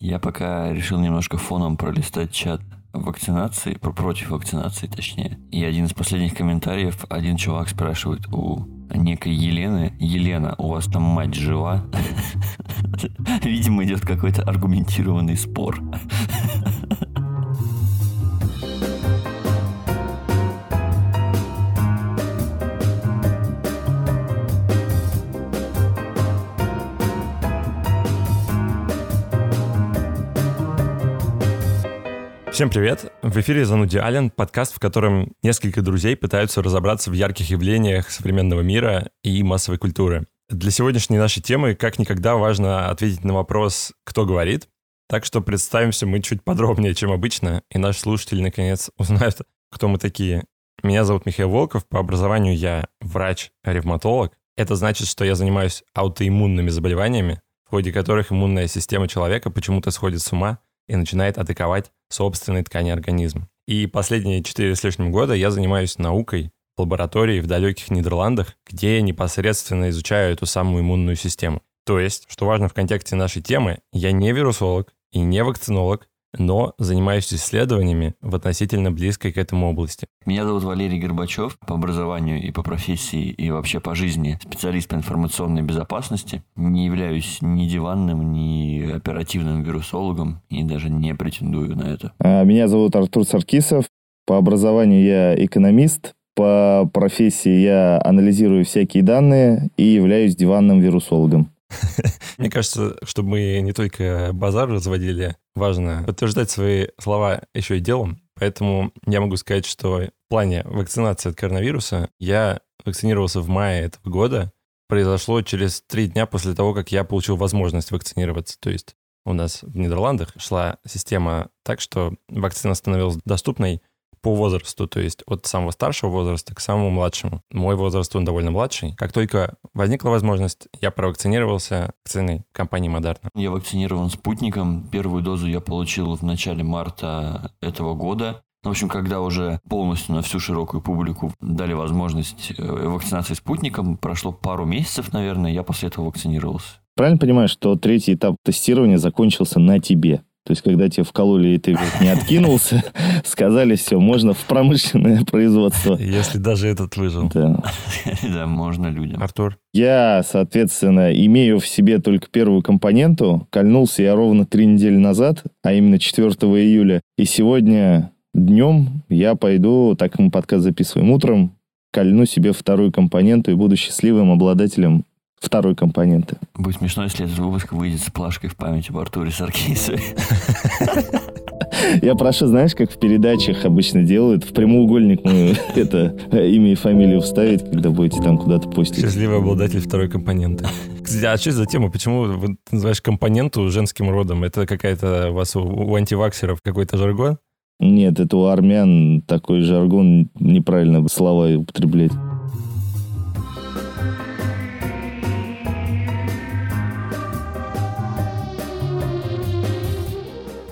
Я пока решил немножко фоном пролистать чат вакцинации, про против вакцинации точнее. И один из последних комментариев, один чувак спрашивает у некой Елены, Елена, у вас там мать жива? Видимо, идет какой-то аргументированный спор. Всем привет! В эфире «Зануди Ален», подкаст, в котором несколько друзей пытаются разобраться в ярких явлениях современного мира и массовой культуры. Для сегодняшней нашей темы как никогда важно ответить на вопрос «Кто говорит?». Так что представимся мы чуть подробнее, чем обычно, и наши слушатели наконец узнают, кто мы такие. Меня зовут Михаил Волков, по образованию я врач-ревматолог. Это значит, что я занимаюсь аутоиммунными заболеваниями, в ходе которых иммунная система человека почему-то сходит с ума и начинает атаковать собственные ткани организма. И последние четыре с лишним года я занимаюсь наукой в лаборатории в далеких Нидерландах, где я непосредственно изучаю эту самую иммунную систему. То есть, что важно в контексте нашей темы, я не вирусолог и не вакцинолог, но занимаюсь исследованиями в относительно близкой к этому области. Меня зовут Валерий Горбачев, по образованию и по профессии, и вообще по жизни специалист по информационной безопасности. Не являюсь ни диванным, ни оперативным вирусологом, и даже не претендую на это. А, меня зовут Артур Саркисов, по образованию я экономист, по профессии я анализирую всякие данные и являюсь диванным вирусологом. Мне кажется, чтобы мы не только базар разводили, важно подтверждать свои слова еще и делом. Поэтому я могу сказать, что в плане вакцинации от коронавируса я вакцинировался в мае этого года. Произошло через три дня после того, как я получил возможность вакцинироваться. То есть у нас в Нидерландах шла система так, что вакцина становилась доступной по возрасту, то есть от самого старшего возраста к самому младшему. Мой возраст, он довольно младший. Как только возникла возможность, я провакцинировался вакциной компании Модерна. Я вакцинирован спутником. Первую дозу я получил в начале марта этого года. В общем, когда уже полностью на всю широкую публику дали возможность э, вакцинации спутником, прошло пару месяцев, наверное, я после этого вакцинировался. Правильно понимаю, что третий этап тестирования закончился на тебе? То есть, когда тебе вкололи, и ты не откинулся, сказали, все, можно в промышленное производство. Если даже этот выжил. Да. Да, можно людям. Артур? Я, соответственно, имею в себе только первую компоненту. Кольнулся я ровно три недели назад, а именно 4 июля. И сегодня днем я пойду, так мы подкаст записываем утром, кольну себе вторую компоненту и буду счастливым обладателем второй компоненты. Будет смешно, если этот выпуск выйдет с плашкой в память об Артуре Саркисове. Я прошу, знаешь, как в передачах обычно делают, в прямоугольник мы это имя и фамилию вставить, когда будете там куда-то постить. Счастливый обладатель второй компоненты. Кстати, а что за тема? Почему вы называешь компоненту женским родом? Это какая-то у вас у, у антиваксеров какой-то жаргон? Нет, это у армян такой жаргон, неправильно слова употреблять.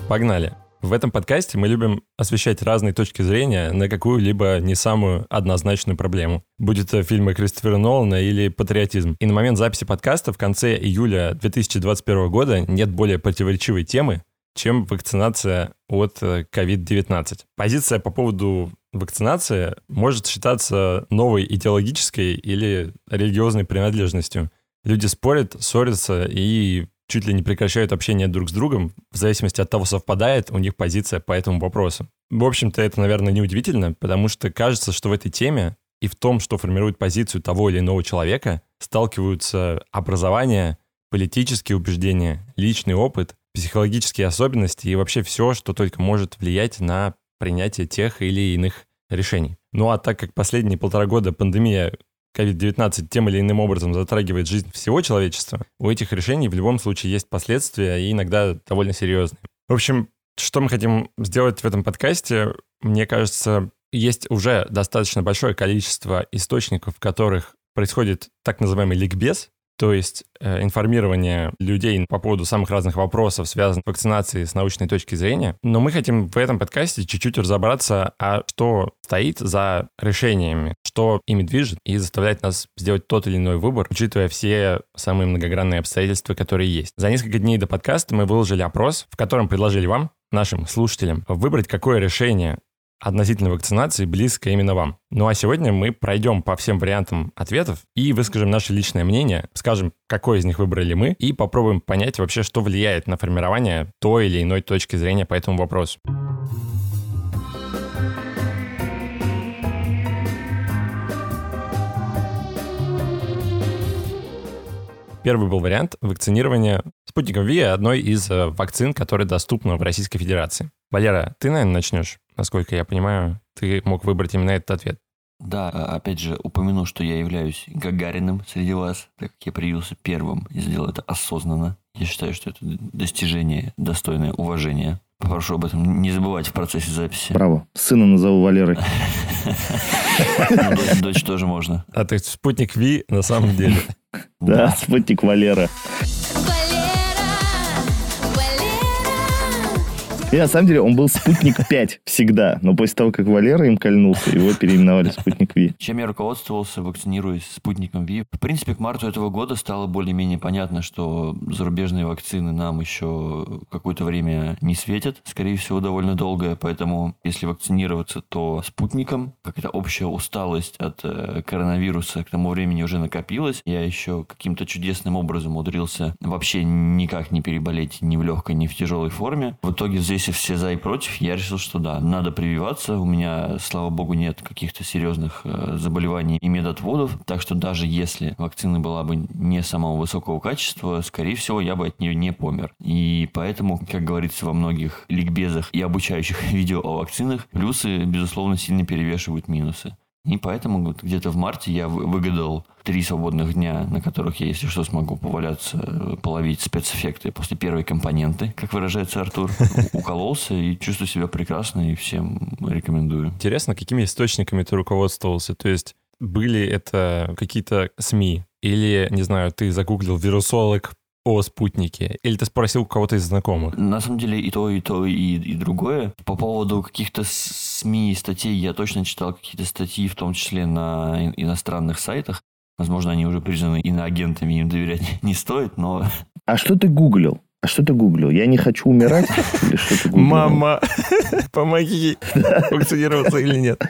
Погнали. В этом подкасте мы любим освещать разные точки зрения на какую-либо не самую однозначную проблему. Будет это фильмы Кристофера Нолана или патриотизм. И на момент записи подкаста в конце июля 2021 года нет более противоречивой темы, чем вакцинация от COVID-19. Э, Позиция по поводу вакцинации может считаться новой идеологической или религиозной принадлежностью. Люди спорят, ссорятся и чуть ли не прекращают общение друг с другом, в зависимости от того, совпадает у них позиция по этому вопросу. В общем-то, это, наверное, неудивительно, потому что кажется, что в этой теме и в том, что формирует позицию того или иного человека, сталкиваются образование, политические убеждения, личный опыт, психологические особенности и вообще все, что только может влиять на принятие тех или иных решений. Ну а так как последние полтора года пандемия COVID-19 тем или иным образом затрагивает жизнь всего человечества, у этих решений в любом случае есть последствия и иногда довольно серьезные. В общем, что мы хотим сделать в этом подкасте, мне кажется, есть уже достаточно большое количество источников, в которых происходит так называемый ликбез, то есть э, информирование людей по поводу самых разных вопросов, связанных с вакцинацией с научной точки зрения. Но мы хотим в этом подкасте чуть-чуть разобраться, а что стоит за решениями, что ими движет и заставляет нас сделать тот или иной выбор, учитывая все самые многогранные обстоятельства, которые есть. За несколько дней до подкаста мы выложили опрос, в котором предложили вам, нашим слушателям, выбрать, какое решение относительно вакцинации близко именно вам. Ну а сегодня мы пройдем по всем вариантам ответов и выскажем наше личное мнение, скажем, какой из них выбрали мы, и попробуем понять вообще, что влияет на формирование той или иной точки зрения по этому вопросу. Первый был вариант вакцинирования спутником ВИ, одной из э, вакцин, которая доступна в Российской Федерации. Валера, ты, наверное, начнешь. Насколько я понимаю, ты мог выбрать именно этот ответ. Да, а, опять же, упомяну, что я являюсь Гагариным среди вас, так как я привился первым и сделал это осознанно. Я считаю, что это достижение, достойное уважения. Попрошу об этом не забывать в процессе записи. Браво. Сына назову Валерой. Ну, дочь тоже можно. А то есть спутник Ви на самом деле. Да, спутник Валера. И на самом деле он был спутник 5 всегда, но после того, как Валера им кольнулся, его переименовали спутник Ви. Чем я руководствовался, вакцинируясь спутником Ви? В принципе, к марту этого года стало более-менее понятно, что зарубежные вакцины нам еще какое-то время не светят, скорее всего, довольно долгое, поэтому если вакцинироваться, то спутником, как это общая усталость от э, коронавируса к тому времени уже накопилась. Я еще каким-то чудесным образом умудрился вообще никак не переболеть ни в легкой, ни в тяжелой форме. В итоге здесь взвесив все за и против, я решил, что да, надо прививаться. У меня, слава богу, нет каких-то серьезных э, заболеваний и медотводов. Так что даже если вакцина была бы не самого высокого качества, скорее всего, я бы от нее не помер. И поэтому, как говорится во многих ликбезах и обучающих видео о вакцинах, плюсы, безусловно, сильно перевешивают минусы. И поэтому где-то в марте я выгадал три свободных дня, на которых я, если что, смогу поваляться, э, половить спецэффекты после первой компоненты, как выражается Артур. Укололся и чувствую себя прекрасно, и всем рекомендую. Интересно, какими источниками ты руководствовался? То есть были это какие-то СМИ? Или, не знаю, ты загуглил вирусолог о спутнике? Или ты спросил у кого-то из знакомых? На самом деле и то, и то, и, и другое. По поводу каких-то СМИ и статей я точно читал какие-то статьи, в том числе на иностранных сайтах. Возможно, они уже признаны иноагентами, им доверять не стоит, но... А что ты гуглил? А что ты гуглил? Я не хочу умирать? Или что ты гуглил? Мама, помоги, вакцинироваться или нет?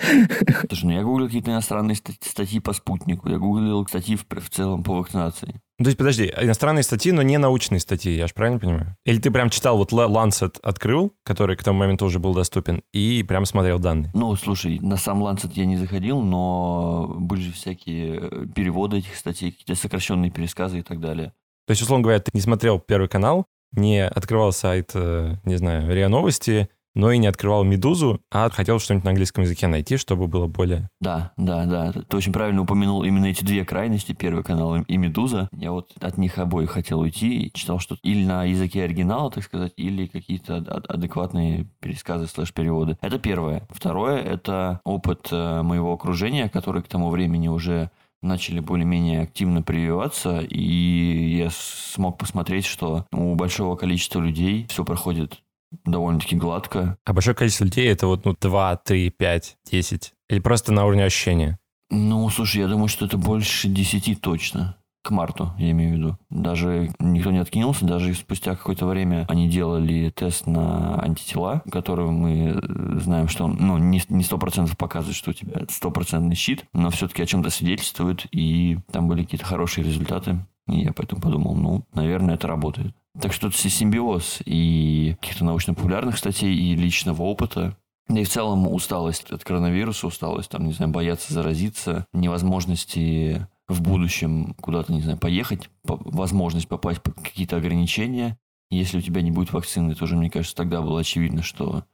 Слушай, ну я гуглил какие-то иностранные статьи по спутнику. Я гуглил статьи в, целом по вакцинации. Ну, то есть, подожди, иностранные статьи, но не научные статьи, я же правильно понимаю? Или ты прям читал, вот Lancet открыл, который к тому моменту уже был доступен, и прям смотрел данные? Ну, слушай, на сам Lancet я не заходил, но были же всякие э, переводы этих статей, какие-то сокращенные пересказы и так далее. То есть, условно говоря, ты не смотрел Первый канал, не открывал сайт, э, не знаю, РИА Новости, но и не открывал «Медузу», а хотел что-нибудь на английском языке найти, чтобы было более... Да, да, да. Ты очень правильно упомянул именно эти две крайности, Первый канал и «Медуза». Я вот от них обоих хотел уйти и читал что-то или на языке оригинала, так сказать, или какие-то адекватные пересказы слэш-переводы. Это первое. Второе — это опыт э, моего окружения, который к тому времени уже начали более-менее активно прививаться, и я смог посмотреть, что у большого количества людей все проходит довольно-таки гладко. А большое количество людей это вот ну 2, 3, 5, 10? Или просто на уровне ощущения? Ну, слушай, я думаю, что это больше 10 точно. К марту, я имею в виду. Даже никто не откинулся, даже спустя какое-то время они делали тест на антитела, который мы знаем, что он ну, не, не 100% показывает, что у тебя стопроцентный щит, но все-таки о чем-то свидетельствует, и там были какие-то хорошие результаты. И я поэтому подумал, ну, наверное, это работает. Так что это симбиоз и каких-то научно-популярных статей, и личного опыта. Да и в целом усталость от коронавируса, усталость, там, не знаю, бояться заразиться, невозможности в будущем куда-то, не знаю, поехать, возможность попасть под какие-то ограничения. Если у тебя не будет вакцины, тоже, мне кажется, тогда было очевидно, что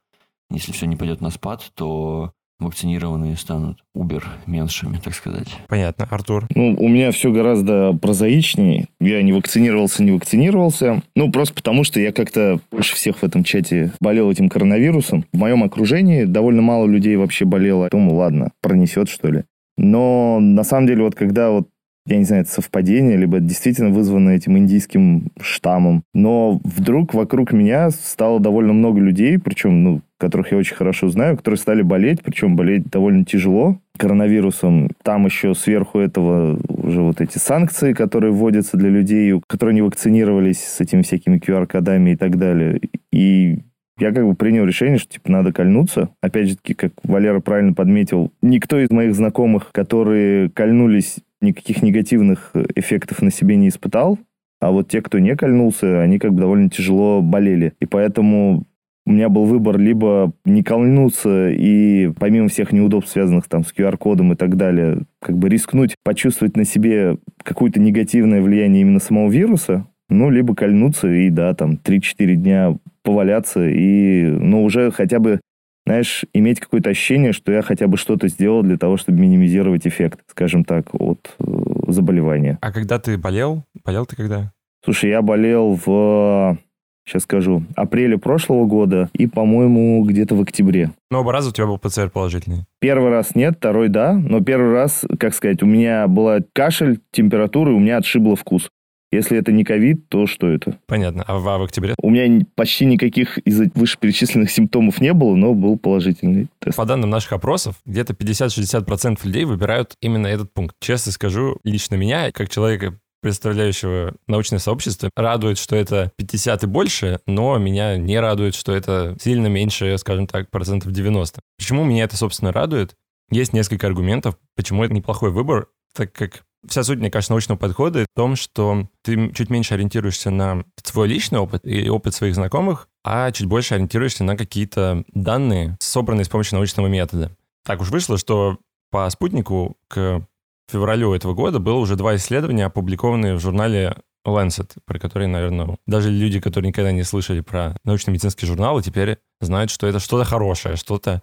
если все не пойдет на спад, то вакцинированные станут убер-меньшими, так сказать. Понятно. Артур? Ну, у меня все гораздо прозаичнее. Я не вакцинировался, не вакцинировался. Ну, просто потому, что я как-то больше всех в этом чате болел этим коронавирусом. В моем окружении довольно мало людей вообще болело. Думаю, ладно, пронесет, что ли. Но на самом деле, вот когда вот я не знаю, это совпадение, либо это действительно вызвано этим индийским штаммом. Но вдруг вокруг меня стало довольно много людей, причем, ну, которых я очень хорошо знаю, которые стали болеть, причем болеть довольно тяжело коронавирусом. Там еще сверху этого уже вот эти санкции, которые вводятся для людей, которые не вакцинировались с этими всякими QR-кодами и так далее. И я как бы принял решение, что типа надо кольнуться. Опять же таки, как Валера правильно подметил, никто из моих знакомых, которые кольнулись, никаких негативных эффектов на себе не испытал. А вот те, кто не кольнулся, они как бы довольно тяжело болели. И поэтому у меня был выбор либо не кольнуться и помимо всех неудобств, связанных там с QR-кодом и так далее, как бы рискнуть почувствовать на себе какое-то негативное влияние именно самого вируса, ну, либо кольнуться и, да, там, 3-4 дня поваляться и, ну, уже хотя бы, знаешь, иметь какое-то ощущение, что я хотя бы что-то сделал для того, чтобы минимизировать эффект, скажем так, от э, заболевания. А когда ты болел? Болел ты когда? Слушай, я болел в сейчас скажу, апреле прошлого года и, по-моему, где-то в октябре. Но оба раза у тебя был ПЦР положительный? Первый раз нет, второй да, но первый раз, как сказать, у меня была кашель, температура, и у меня отшибло вкус. Если это не ковид, то что это? Понятно. А в, а в октябре? У меня почти никаких из вышеперечисленных симптомов не было, но был положительный тест. По данным наших опросов, где-то 50-60% людей выбирают именно этот пункт. Честно скажу, лично меня, как человека, представляющего научное сообщество, радует, что это 50 и больше, но меня не радует, что это сильно меньше, скажем так, процентов 90. Почему меня это, собственно, радует? Есть несколько аргументов, почему это неплохой выбор, так как Вся суть, мне кажется, научного подхода в том, что ты чуть меньше ориентируешься на свой личный опыт и опыт своих знакомых, а чуть больше ориентируешься на какие-то данные, собранные с помощью научного метода. Так уж вышло, что по спутнику к февралю этого года было уже два исследования, опубликованные в журнале Lancet, про которые, наверное, даже люди, которые никогда не слышали про научно-медицинские журналы, теперь знают, что это что-то хорошее, что-то,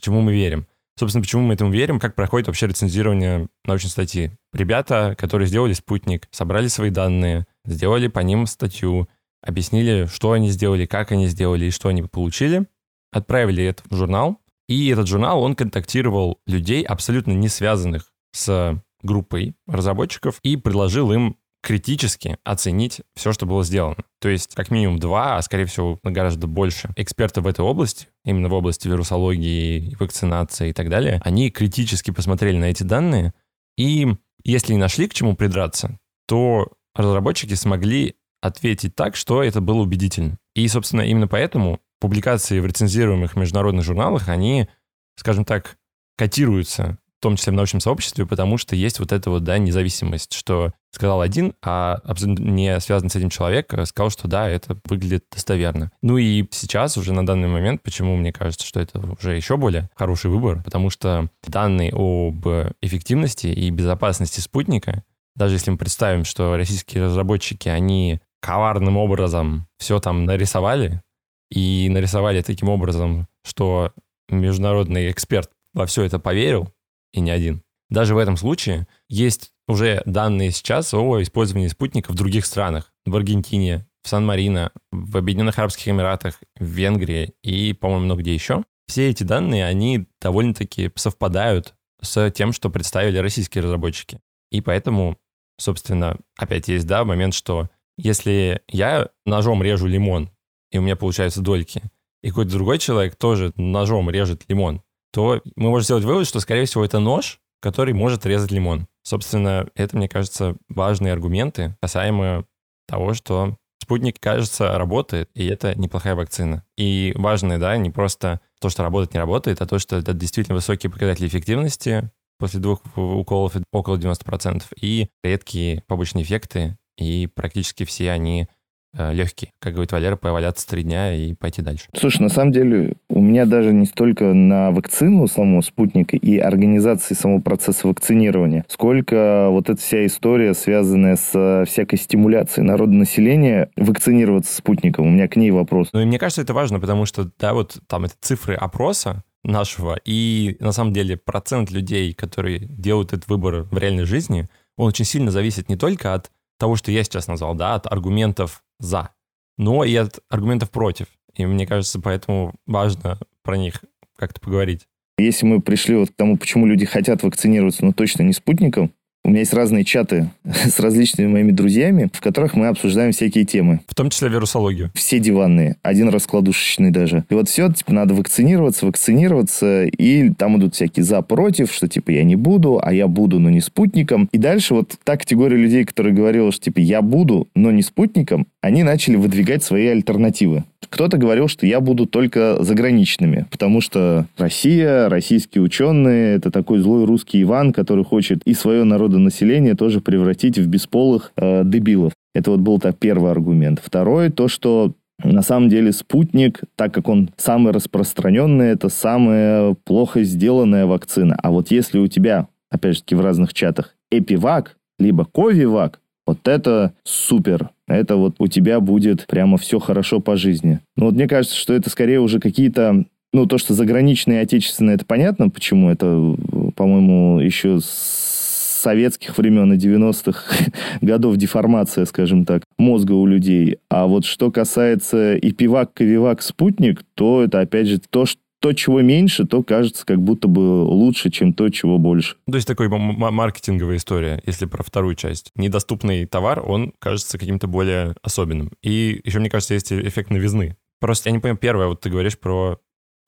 чему мы верим. Собственно, почему мы этому верим, как проходит вообще рецензирование научной статьи. Ребята, которые сделали спутник, собрали свои данные, сделали по ним статью, объяснили, что они сделали, как они сделали и что они получили, отправили это в журнал, и этот журнал, он контактировал людей, абсолютно не связанных с группой разработчиков, и предложил им критически оценить все, что было сделано. То есть как минимум два, а скорее всего гораздо больше экспертов в этой области, именно в области вирусологии, вакцинации и так далее, они критически посмотрели на эти данные, и если не нашли к чему придраться, то разработчики смогли ответить так, что это было убедительно. И, собственно, именно поэтому публикации в рецензируемых международных журналах, они, скажем так, котируются в том числе в научном сообществе, потому что есть вот эта вот, да, независимость, что сказал один, а абсолютно не связанный с этим человек э, сказал, что да, это выглядит достоверно. Ну и сейчас уже на данный момент, почему мне кажется, что это уже еще более хороший выбор, потому что данные об эффективности и безопасности спутника, даже если мы представим, что российские разработчики, они коварным образом все там нарисовали, и нарисовали таким образом, что международный эксперт во все это поверил, и не один. Даже в этом случае есть уже данные сейчас о использовании спутника в других странах. В Аргентине, в Сан-Марино, в Объединенных Арабских Эмиратах, в Венгрии и, по-моему, много где еще. Все эти данные, они довольно-таки совпадают с тем, что представили российские разработчики. И поэтому, собственно, опять есть, да, момент, что если я ножом режу лимон, и у меня получаются дольки, и какой-то другой человек тоже ножом режет лимон, то мы можем сделать вывод, что, скорее всего, это нож, который может резать лимон. Собственно, это, мне кажется, важные аргументы касаемо того, что спутник, кажется, работает, и это неплохая вакцина. И важное, да, не просто то, что работает, не работает, а то, что это действительно высокие показатели эффективности после двух уколов около 90%, и редкие побочные эффекты, и практически все они Э, легкий. Как говорит Валера, поваляться три дня и пойти дальше. Слушай, на самом деле у меня даже не столько на вакцину самого спутника и организации самого процесса вакцинирования, сколько вот эта вся история, связанная с э, всякой стимуляцией народонаселения, вакцинироваться спутником. У меня к ней вопрос. Ну и мне кажется, это важно, потому что, да, вот там это цифры опроса, нашего. И на самом деле процент людей, которые делают этот выбор в реальной жизни, он очень сильно зависит не только от того, что я сейчас назвал, да, от аргументов за, но и от аргументов против. И мне кажется, поэтому важно про них как-то поговорить. Если мы пришли вот к тому, почему люди хотят вакцинироваться, но точно не спутником, У меня есть разные чаты с различными моими друзьями, в которых мы обсуждаем всякие темы. В том числе вирусологию. Все диванные, один раскладушечный даже. И вот все, типа, надо вакцинироваться, вакцинироваться, и там идут всякие за, против, что, типа, я не буду, а я буду, но не спутником. И дальше вот та категория людей, которая говорила, что, типа, я буду, но не спутником, они начали выдвигать свои альтернативы. Кто-то говорил, что я буду только заграничными, потому что Россия, российские ученые, это такой злой русский Иван, который хочет и свое народонаселение тоже превратить в бесполых э, дебилов. Это вот был так первый аргумент. Второй, то, что на самом деле спутник, так как он самый распространенный, это самая плохо сделанная вакцина. А вот если у тебя, опять же таки в разных чатах, эпивак, либо ковивак, вот это супер. Это вот у тебя будет прямо все хорошо по жизни. Но вот мне кажется, что это скорее уже какие-то ну, то, что заграничные и отечественные, это понятно, почему. Это, по-моему, еще с советских времен и 90-х годов деформация, скажем так, мозга у людей. А вот что касается и пивак, ковивак, спутник, то это, опять же, то, что то, чего меньше, то кажется как будто бы лучше, чем то, чего больше. То есть такой маркетинговая история, если про вторую часть. Недоступный товар, он кажется каким-то более особенным. И еще, мне кажется, есть эффект новизны. Просто я не понимаю, первое, вот ты говоришь про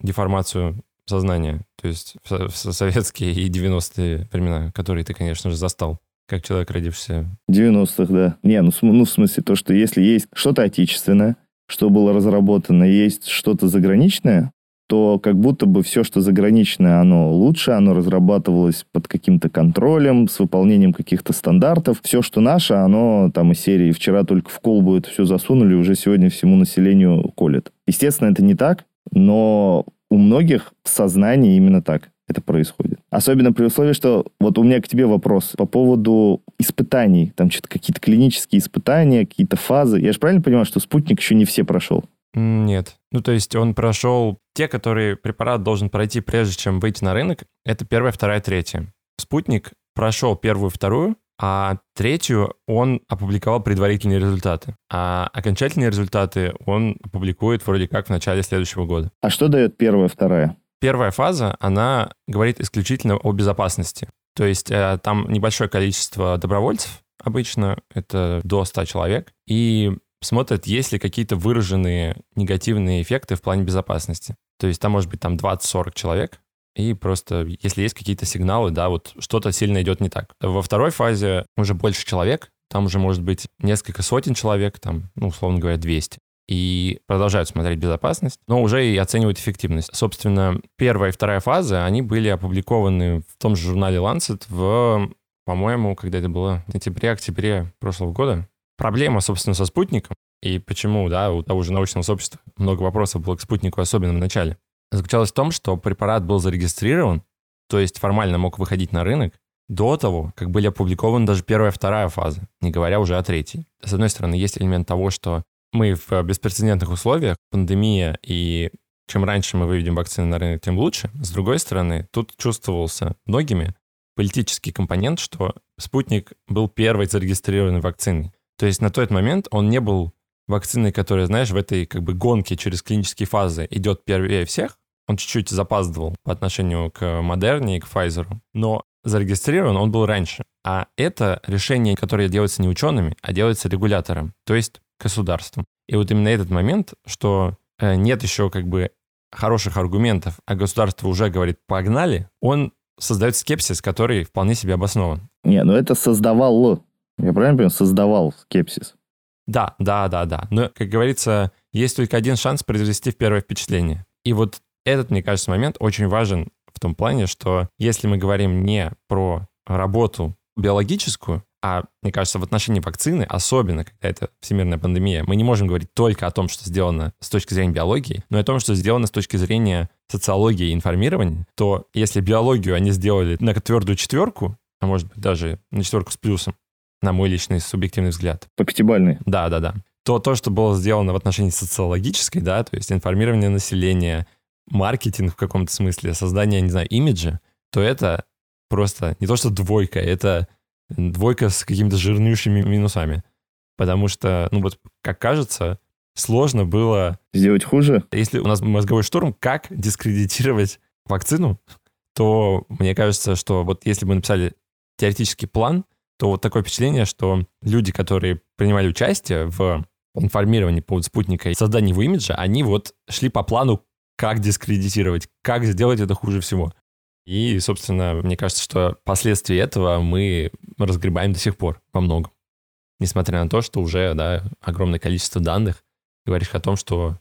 деформацию сознания, то есть в советские и 90-е времена, которые ты, конечно же, застал как человек, родившийся... 90-х, да. Не, ну, ну, в смысле то, что если есть что-то отечественное, что было разработано, есть что-то заграничное, то как будто бы все, что заграничное, оно лучше, оно разрабатывалось под каким-то контролем, с выполнением каких-то стандартов. Все, что наше, оно там из серии «Вчера только в колбу это все засунули, уже сегодня всему населению колет». Естественно, это не так, но у многих в сознании именно так это происходит. Особенно при условии, что вот у меня к тебе вопрос по поводу испытаний. Там что-то какие-то клинические испытания, какие-то фазы. Я же правильно понимаю, что спутник еще не все прошел? Нет. Ну, то есть он прошел те, которые препарат должен пройти, прежде чем выйти на рынок. Это первая, вторая, третья. Спутник прошел первую, вторую, а третью он опубликовал предварительные результаты. А окончательные результаты он опубликует вроде как в начале следующего года. А что дает первая, вторая? Первая фаза, она говорит исключительно о безопасности. То есть э, там небольшое количество добровольцев, обычно это до 100 человек, и смотрят, есть ли какие-то выраженные негативные эффекты в плане безопасности. То есть там может быть там 20-40 человек, и просто, если есть какие-то сигналы, да, вот что-то сильно идет не так. Во второй фазе уже больше человек, там уже может быть несколько сотен человек, там, ну, условно говоря, 200 и продолжают смотреть безопасность, но уже и оценивают эффективность. Собственно, первая и вторая фазы, они были опубликованы в том же журнале Lancet в, по-моему, когда это было, в сентябре-октябре прошлого года. Проблема, собственно, со спутником, и почему, да, у того же научного сообщества много вопросов было к спутнику, особенно в начале, заключалась в том, что препарат был зарегистрирован, то есть формально мог выходить на рынок, до того, как были опубликованы даже первая и вторая фаза, не говоря уже о третьей. С одной стороны, есть элемент того, что мы в беспрецедентных условиях, пандемия, и чем раньше мы выведем вакцины на рынок, тем лучше. С другой стороны, тут чувствовался многими политический компонент, что спутник был первой зарегистрированной вакциной. То есть на тот момент он не был вакциной, которая, знаешь, в этой как бы гонке через клинические фазы идет первее всех. Он чуть-чуть запаздывал по отношению к Модерне и к Pfizer, но зарегистрирован он был раньше. А это решение, которое делается не учеными, а делается регулятором, то есть государством. И вот именно этот момент, что э, нет еще как бы хороших аргументов, а государство уже говорит «погнали», он создает скепсис, который вполне себе обоснован. Не, ну это создавал я правильно понимаю, создавал скепсис? Да, да, да, да. Но, как говорится, есть только один шанс произвести в первое впечатление. И вот этот, мне кажется, момент очень важен в том плане, что если мы говорим не про работу биологическую, а, мне кажется, в отношении вакцины, особенно когда это всемирная пандемия, мы не можем говорить только о том, что сделано с точки зрения биологии, но и о том, что сделано с точки зрения социологии и информирования, то если биологию они сделали на твердую четверку, а может быть даже на четверку с плюсом, на мой личный субъективный взгляд. По пятибалльной? Да, да, да. То, то, что было сделано в отношении социологической, да, то есть информирование населения, маркетинг в каком-то смысле, создание, не знаю, имиджа, то это просто не то, что двойка, это двойка с какими-то жирнющими минусами. Потому что, ну вот, как кажется, сложно было... Сделать хуже? Если у нас мозговой штурм, как дискредитировать вакцину, то мне кажется, что вот если бы написали теоретический план, то вот такое впечатление, что люди, которые принимали участие в информировании по поводу спутника и создании его имиджа, они вот шли по плану, как дискредитировать, как сделать это хуже всего. И, собственно, мне кажется, что последствия этого мы разгребаем до сих пор во многом. Несмотря на то, что уже да, огромное количество данных говоришь о том, что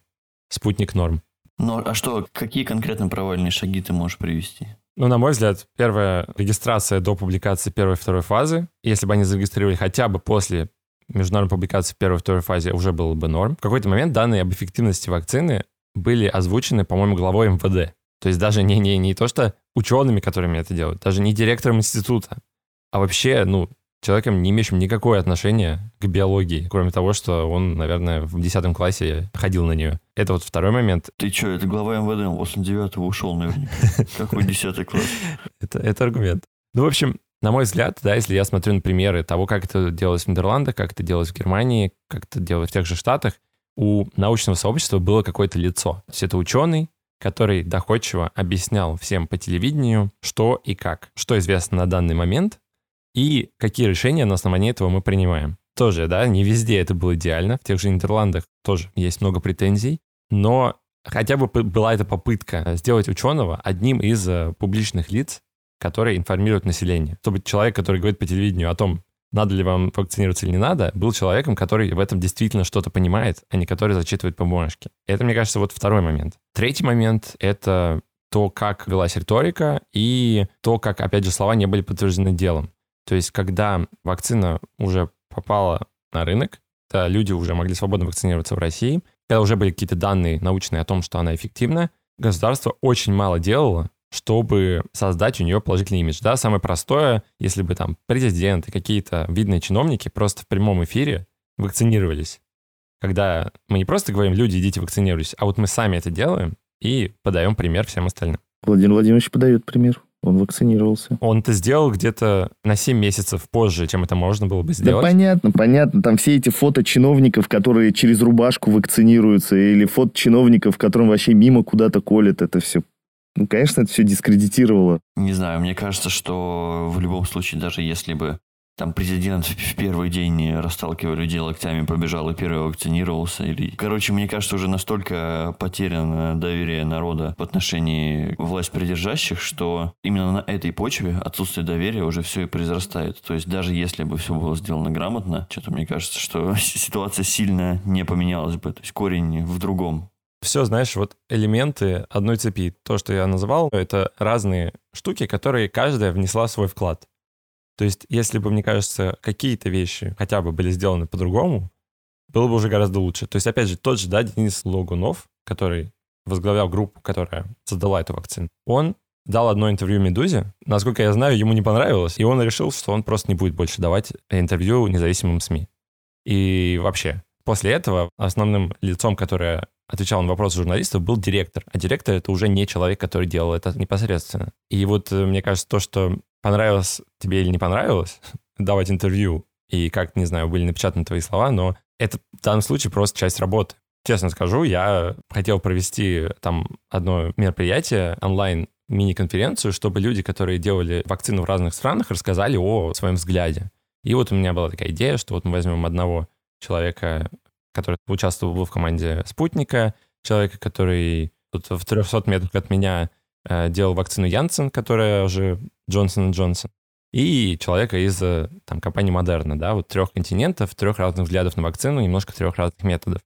спутник норм. Ну, а что, какие конкретно провальные шаги ты можешь привести? Ну, на мой взгляд, первая регистрация до публикации первой и второй фазы, если бы они зарегистрировали хотя бы после международной публикации первой и второй фазе, уже было бы норм. В какой-то момент данные об эффективности вакцины были озвучены, по-моему, главой МВД. То есть даже не, не, не то, что учеными, которыми это делают, даже не директором института, а вообще, ну, человеком, не имеющим никакое отношение к биологии, кроме того, что он, наверное, в 10 классе ходил на нее. Это вот второй момент. Ты что, это глава МВД, после 9 ушел, наверное. Какой 10 класс? Это, это аргумент. Ну, в общем, на мой взгляд, да, если я смотрю на примеры того, как это делалось в Нидерландах, как это делалось в Германии, как это делалось в тех же Штатах, у научного сообщества было какое-то лицо. То есть это ученый, который доходчиво объяснял всем по телевидению, что и как, что известно на данный момент, и какие решения на основании этого мы принимаем. Тоже, да, не везде это было идеально. В тех же Нидерландах тоже есть много претензий, но хотя бы была эта попытка сделать ученого одним из э, публичных лиц, которые информируют население. Чтобы человек, который говорит по телевидению о том, надо ли вам вакцинироваться или не надо, был человеком, который в этом действительно что-то понимает, а не который зачитывает по бумажке. Это, мне кажется, вот второй момент. Третий момент — это то, как велась риторика и то, как, опять же, слова не были подтверждены делом. То есть, когда вакцина уже попала на рынок, то люди уже могли свободно вакцинироваться в России, когда уже были какие-то данные научные о том, что она эффективна, государство очень мало делало, чтобы создать у нее положительный имидж. Да, самое простое, если бы там президент какие-то видные чиновники просто в прямом эфире вакцинировались. Когда мы не просто говорим, люди, идите вакцинируйтесь, а вот мы сами это делаем и подаем пример всем остальным. Владимир Владимирович подает пример. Он вакцинировался. Он это сделал где-то на 7 месяцев позже, чем это можно было бы сделать. Да понятно, понятно. Там все эти фото чиновников, которые через рубашку вакцинируются, или фото чиновников, которым вообще мимо куда-то колят, это все ну, конечно, это все дискредитировало. Не знаю, мне кажется, что в любом случае, даже если бы там президент в первый день расталкивая людей локтями побежал и первый вакцинировался. Или... Короче, мне кажется, уже настолько потеряно доверие народа в отношении власть придержащих, что именно на этой почве отсутствие доверия уже все и произрастает. То есть даже если бы все было сделано грамотно, что-то мне кажется, что ситуация сильно не поменялась бы. То есть корень в другом. Все, знаешь, вот элементы одной цепи. То, что я называл, это разные штуки, которые каждая внесла свой вклад. То есть, если бы, мне кажется, какие-то вещи хотя бы были сделаны по-другому, было бы уже гораздо лучше. То есть, опять же, тот же, да, Денис Логунов, который возглавлял группу, которая создала эту вакцину, он дал одно интервью «Медузе». Насколько я знаю, ему не понравилось, и он решил, что он просто не будет больше давать интервью независимым СМИ. И вообще, после этого основным лицом, которое отвечал на вопросы журналистов, был директор. А директор — это уже не человек, который делал это непосредственно. И вот э, мне кажется, то, что понравилось тебе или не понравилось давать интервью, и как, не знаю, были напечатаны твои слова, но это в данном случае просто часть работы. Честно скажу, я хотел провести там одно мероприятие онлайн мини-конференцию, чтобы люди, которые делали вакцину в разных странах, рассказали о своем взгляде. И вот у меня была такая идея, что вот мы возьмем одного человека, который участвовал в команде «Спутника», человека, который тут в 300 метрах от меня делал вакцину Янсен, которая уже Джонсон Джонсон, и человека из э, там, компании Модерна, да, вот трех континентов, трех разных взглядов на вакцину, немножко трех разных методов.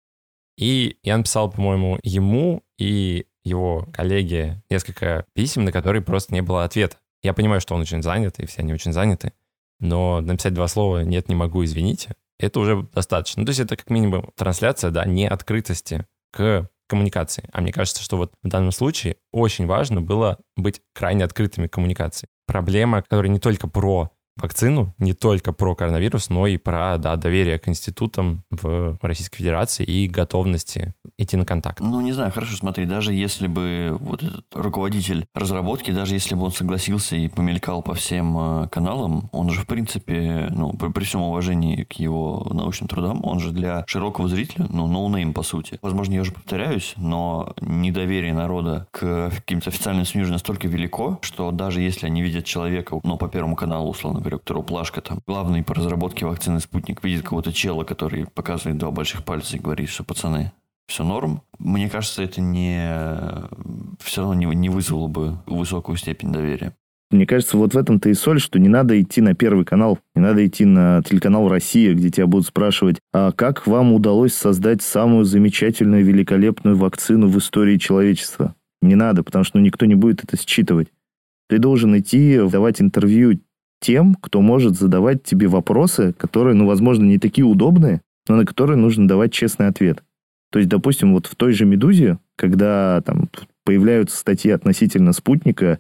И я написал, по-моему, ему и его коллеге несколько писем, на которые просто не было ответа. Я понимаю, что он очень занят, и все они очень заняты, но написать два слова «нет, не могу, извините» — это уже достаточно. Ну, то есть это как минимум трансляция, да, не открытости к коммуникации. А мне кажется, что вот в данном случае очень важно было быть крайне открытыми к коммуникации. Проблема, которая не только про вакцину, не только про коронавирус, но и про да, доверие к институтам в Российской Федерации и готовности идти на контакт. Ну, не знаю, хорошо, смотри, даже если бы вот этот руководитель разработки, даже если бы он согласился и помелькал по всем э, каналам, он же, в принципе, ну, при, при всем уважении к его научным трудам, он же для широкого зрителя, ну, no-name, по сути. Возможно, я уже повторяюсь, но недоверие народа к каким-то официальным СМИ уже настолько велико, что даже если они видят человека, ну, по Первому каналу, условно говоря, у которого плашка там, главный по разработке вакцины «Спутник» видит кого-то чела, который показывает два больших пальца и говорит, что пацаны, все норм. Мне кажется, это не все равно не, не вызвало бы высокую степень доверия. Мне кажется, вот в этом-то и соль, что не надо идти на Первый канал, не надо идти на телеканал «Россия», где тебя будут спрашивать, а как вам удалось создать самую замечательную, великолепную вакцину в истории человечества? Не надо, потому что ну, никто не будет это считывать. Ты должен идти давать интервью тем, кто может задавать тебе вопросы, которые, ну, возможно, не такие удобные, но на которые нужно давать честный ответ. То есть, допустим, вот в той же «Медузе», когда там появляются статьи относительно спутника,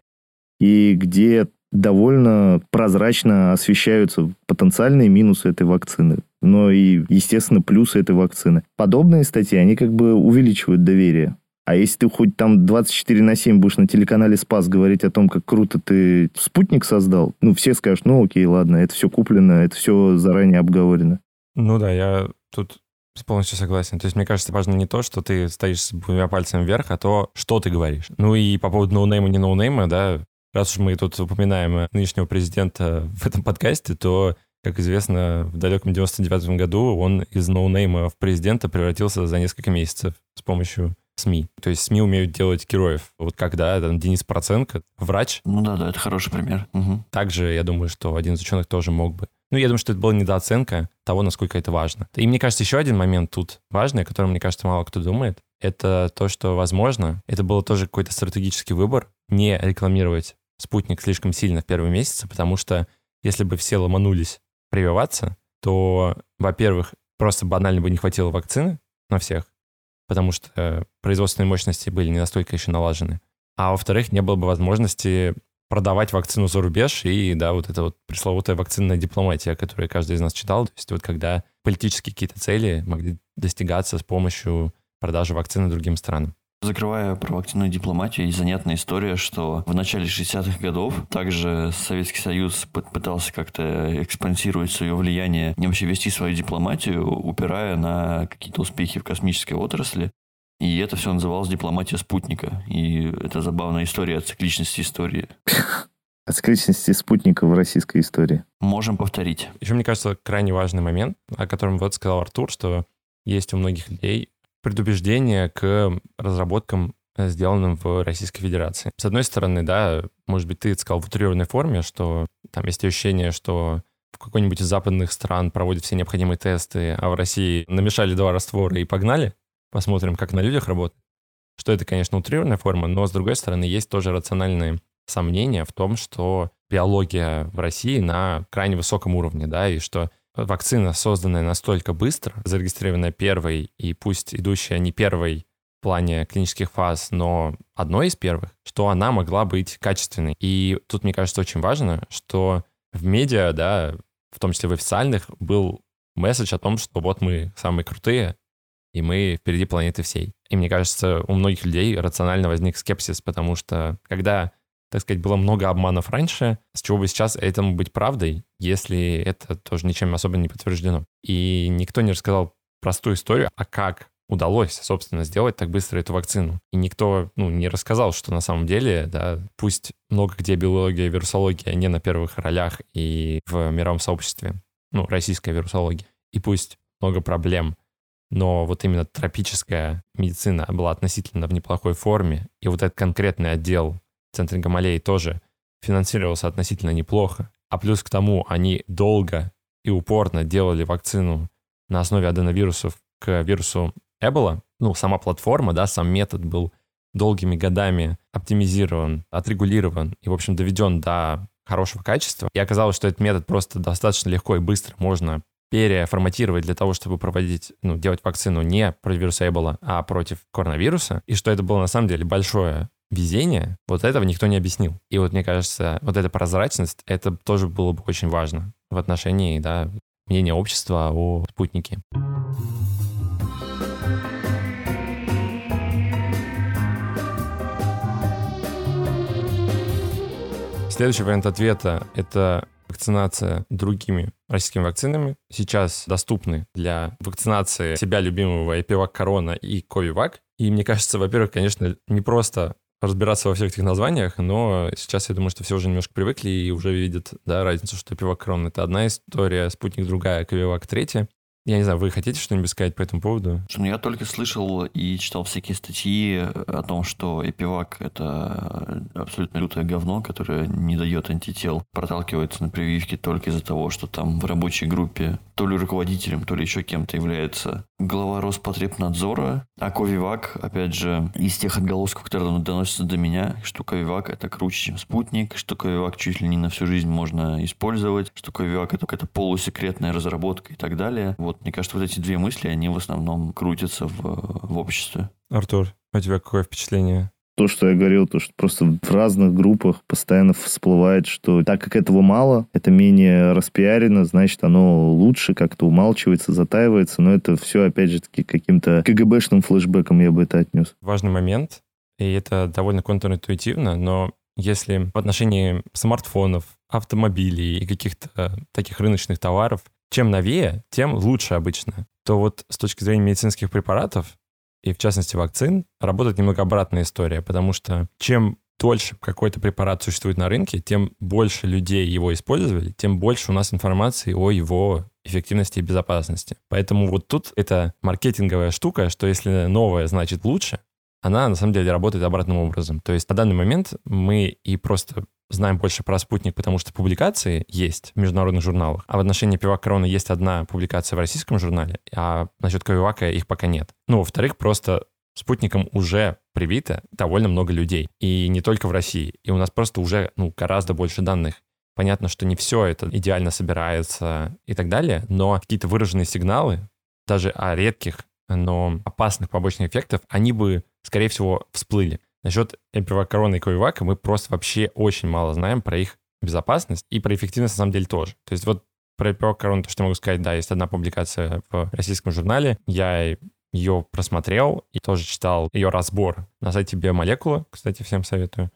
и где довольно прозрачно освещаются потенциальные минусы этой вакцины, но и, естественно, плюсы этой вакцины. Подобные статьи, они как бы увеличивают доверие. А если ты хоть там 24 на 7 будешь на телеканале «Спас» говорить о том, как круто ты спутник создал, ну, все скажут, ну, окей, ладно, это все куплено, это все заранее обговорено. Ну да, я тут полностью согласен. То есть, мне кажется, важно не то, что ты стоишь с двумя пальцами вверх, а то, что ты говоришь. Ну и по поводу ноунейма, не ноунейма, да, раз уж мы тут упоминаем нынешнего президента в этом подкасте, то как известно, в далеком 99 году он из ноунейма в президента превратился за несколько месяцев с помощью СМИ. То есть СМИ умеют делать героев. Вот когда там Денис Проценко, врач. Ну да, да, это хороший пример. Угу. Также, я думаю, что один из ученых тоже мог бы. Ну, я думаю, что это была недооценка того, насколько это важно. И мне кажется, еще один момент тут важный, о котором, мне кажется, мало кто думает, это то, что, возможно, это был тоже какой-то стратегический выбор не рекламировать спутник слишком сильно в первые месяцы, потому что если бы все ломанулись прививаться, то, во-первых, просто банально бы не хватило вакцины на всех, потому что э, производственные мощности были не настолько еще налажены. А во-вторых, не было бы возможности продавать вакцину за рубеж и, да, вот эта вот пресловутая вакцинная дипломатия, которую каждый из нас читал. То есть вот когда политические какие-то цели могли достигаться с помощью продажи вакцины другим странам. Закрывая про вакцинную дипломатию, есть занятная история, что в начале 60-х годов также Советский Союз пытался как-то экспансировать свое влияние, не вообще вести свою дипломатию, упирая на какие-то успехи в космической отрасли. И это все называлось дипломатия спутника. И это забавная история о цикличности истории. О цикличности спутника в российской истории. Можем повторить. Еще, мне кажется, крайне важный момент, о котором вот сказал Артур, что есть у многих людей предубеждение к разработкам, э, сделанным в Российской Федерации. С одной стороны, да, может быть, ты сказал в утрированной форме, что там есть ощущение, что в какой-нибудь из западных стран проводят все необходимые тесты, а в России намешали два раствора и погнали. Посмотрим, как на людях работает. Что это, конечно, утрированная форма, но, с другой стороны, есть тоже рациональные сомнения в том, что биология в России на крайне высоком уровне, да, и что вакцина, созданная настолько быстро, зарегистрированная первой, и пусть идущая не первой в плане клинических фаз, но одной из первых, что она могла быть качественной. И тут, мне кажется, очень важно, что в медиа, да, в том числе в официальных, был месседж о том, что вот мы самые крутые, и мы впереди планеты всей. И мне кажется, у многих людей рационально возник скепсис, потому что когда так сказать, было много обманов раньше, с чего бы сейчас этому быть правдой, если это тоже ничем особо не подтверждено. И никто не рассказал простую историю, а как удалось, собственно, сделать так быстро эту вакцину. И никто ну, не рассказал, что на самом деле, да, пусть много где биология и вирусология не на первых ролях и в мировом сообществе, ну, российская вирусология, и пусть много проблем, но вот именно тропическая медицина была относительно в неплохой форме, и вот этот конкретный отдел центре Гамалеи тоже финансировался относительно неплохо. А плюс к тому они долго и упорно делали вакцину на основе аденовирусов к вирусу Эбола. Ну, сама платформа, да, сам метод был долгими годами оптимизирован, отрегулирован и, в общем, доведен до хорошего качества. И оказалось, что этот метод просто достаточно легко и быстро можно переформатировать для того, чтобы проводить, ну, делать вакцину не против вируса Эбола, а против коронавируса, и что это было на самом деле большое везение, вот этого никто не объяснил. И вот мне кажется, вот эта прозрачность, это тоже было бы очень важно в отношении, да, мнения общества о спутнике. Следующий вариант ответа — это вакцинация другими российскими вакцинами. Сейчас доступны для вакцинации себя любимого Эпивак Корона и Ковивак. И мне кажется, во-первых, конечно, не просто разбираться во всех этих названиях, но сейчас я думаю, что все уже немножко привыкли и уже видят да, разницу, что пивак Крон — это одна история, спутник другая, Ковивак третья. Я не знаю, вы хотите что-нибудь сказать по этому поводу? Ну, я только слышал и читал всякие статьи о том, что эпивак – это абсолютно лютое говно, которое не дает антител, проталкивается на прививке только из-за того, что там в рабочей группе то ли руководителем, то ли еще кем-то является глава Роспотребнадзора, а Ковивак, опять же, из тех отголосков, которые доносятся до меня, что Ковивак это круче, чем спутник, что Ковивак чуть ли не на всю жизнь можно использовать, что Ковивак это какая-то полусекретная разработка и так далее. Вот, мне кажется, вот эти две мысли, они в основном крутятся в, в обществе. Артур, у тебя какое впечатление? То, что я говорил, то, что просто в разных группах постоянно всплывает, что так как этого мало, это менее распиарено, значит, оно лучше как-то умалчивается, затаивается, но это все, опять же, таки каким-то КГБшным флешбеком я бы это отнес. Важный момент, и это довольно контринтуитивно, но если в отношении смартфонов, автомобилей и каких-то таких рыночных товаров, чем новее, тем лучше обычно, то вот с точки зрения медицинских препаратов и в частности вакцин, работает немного обратная история, потому что чем дольше какой-то препарат существует на рынке, тем больше людей его использовали, тем больше у нас информации о его эффективности и безопасности. Поэтому вот тут это маркетинговая штука, что если новое значит лучше, она на самом деле работает обратным образом. То есть на данный момент мы и просто знаем больше про спутник, потому что публикации есть в международных журналах. А в отношении пивак корона есть одна публикация в российском журнале, а насчет Ковивака их пока нет. Ну, во-вторых, просто спутником уже привито довольно много людей. И не только в России. И у нас просто уже ну, гораздо больше данных. Понятно, что не все это идеально собирается и так далее, но какие-то выраженные сигналы, даже о редких, но опасных побочных эффектах, они бы, скорее всего, всплыли. Насчет эпивакорона и ковивака мы просто вообще очень мало знаем про их безопасность и про эффективность на самом деле тоже. То есть вот про эпивакорон, то, что могу сказать, да, есть одна публикация в российском журнале. Я ее просмотрел и тоже читал ее разбор на сайте Биомолекула, кстати, всем советую.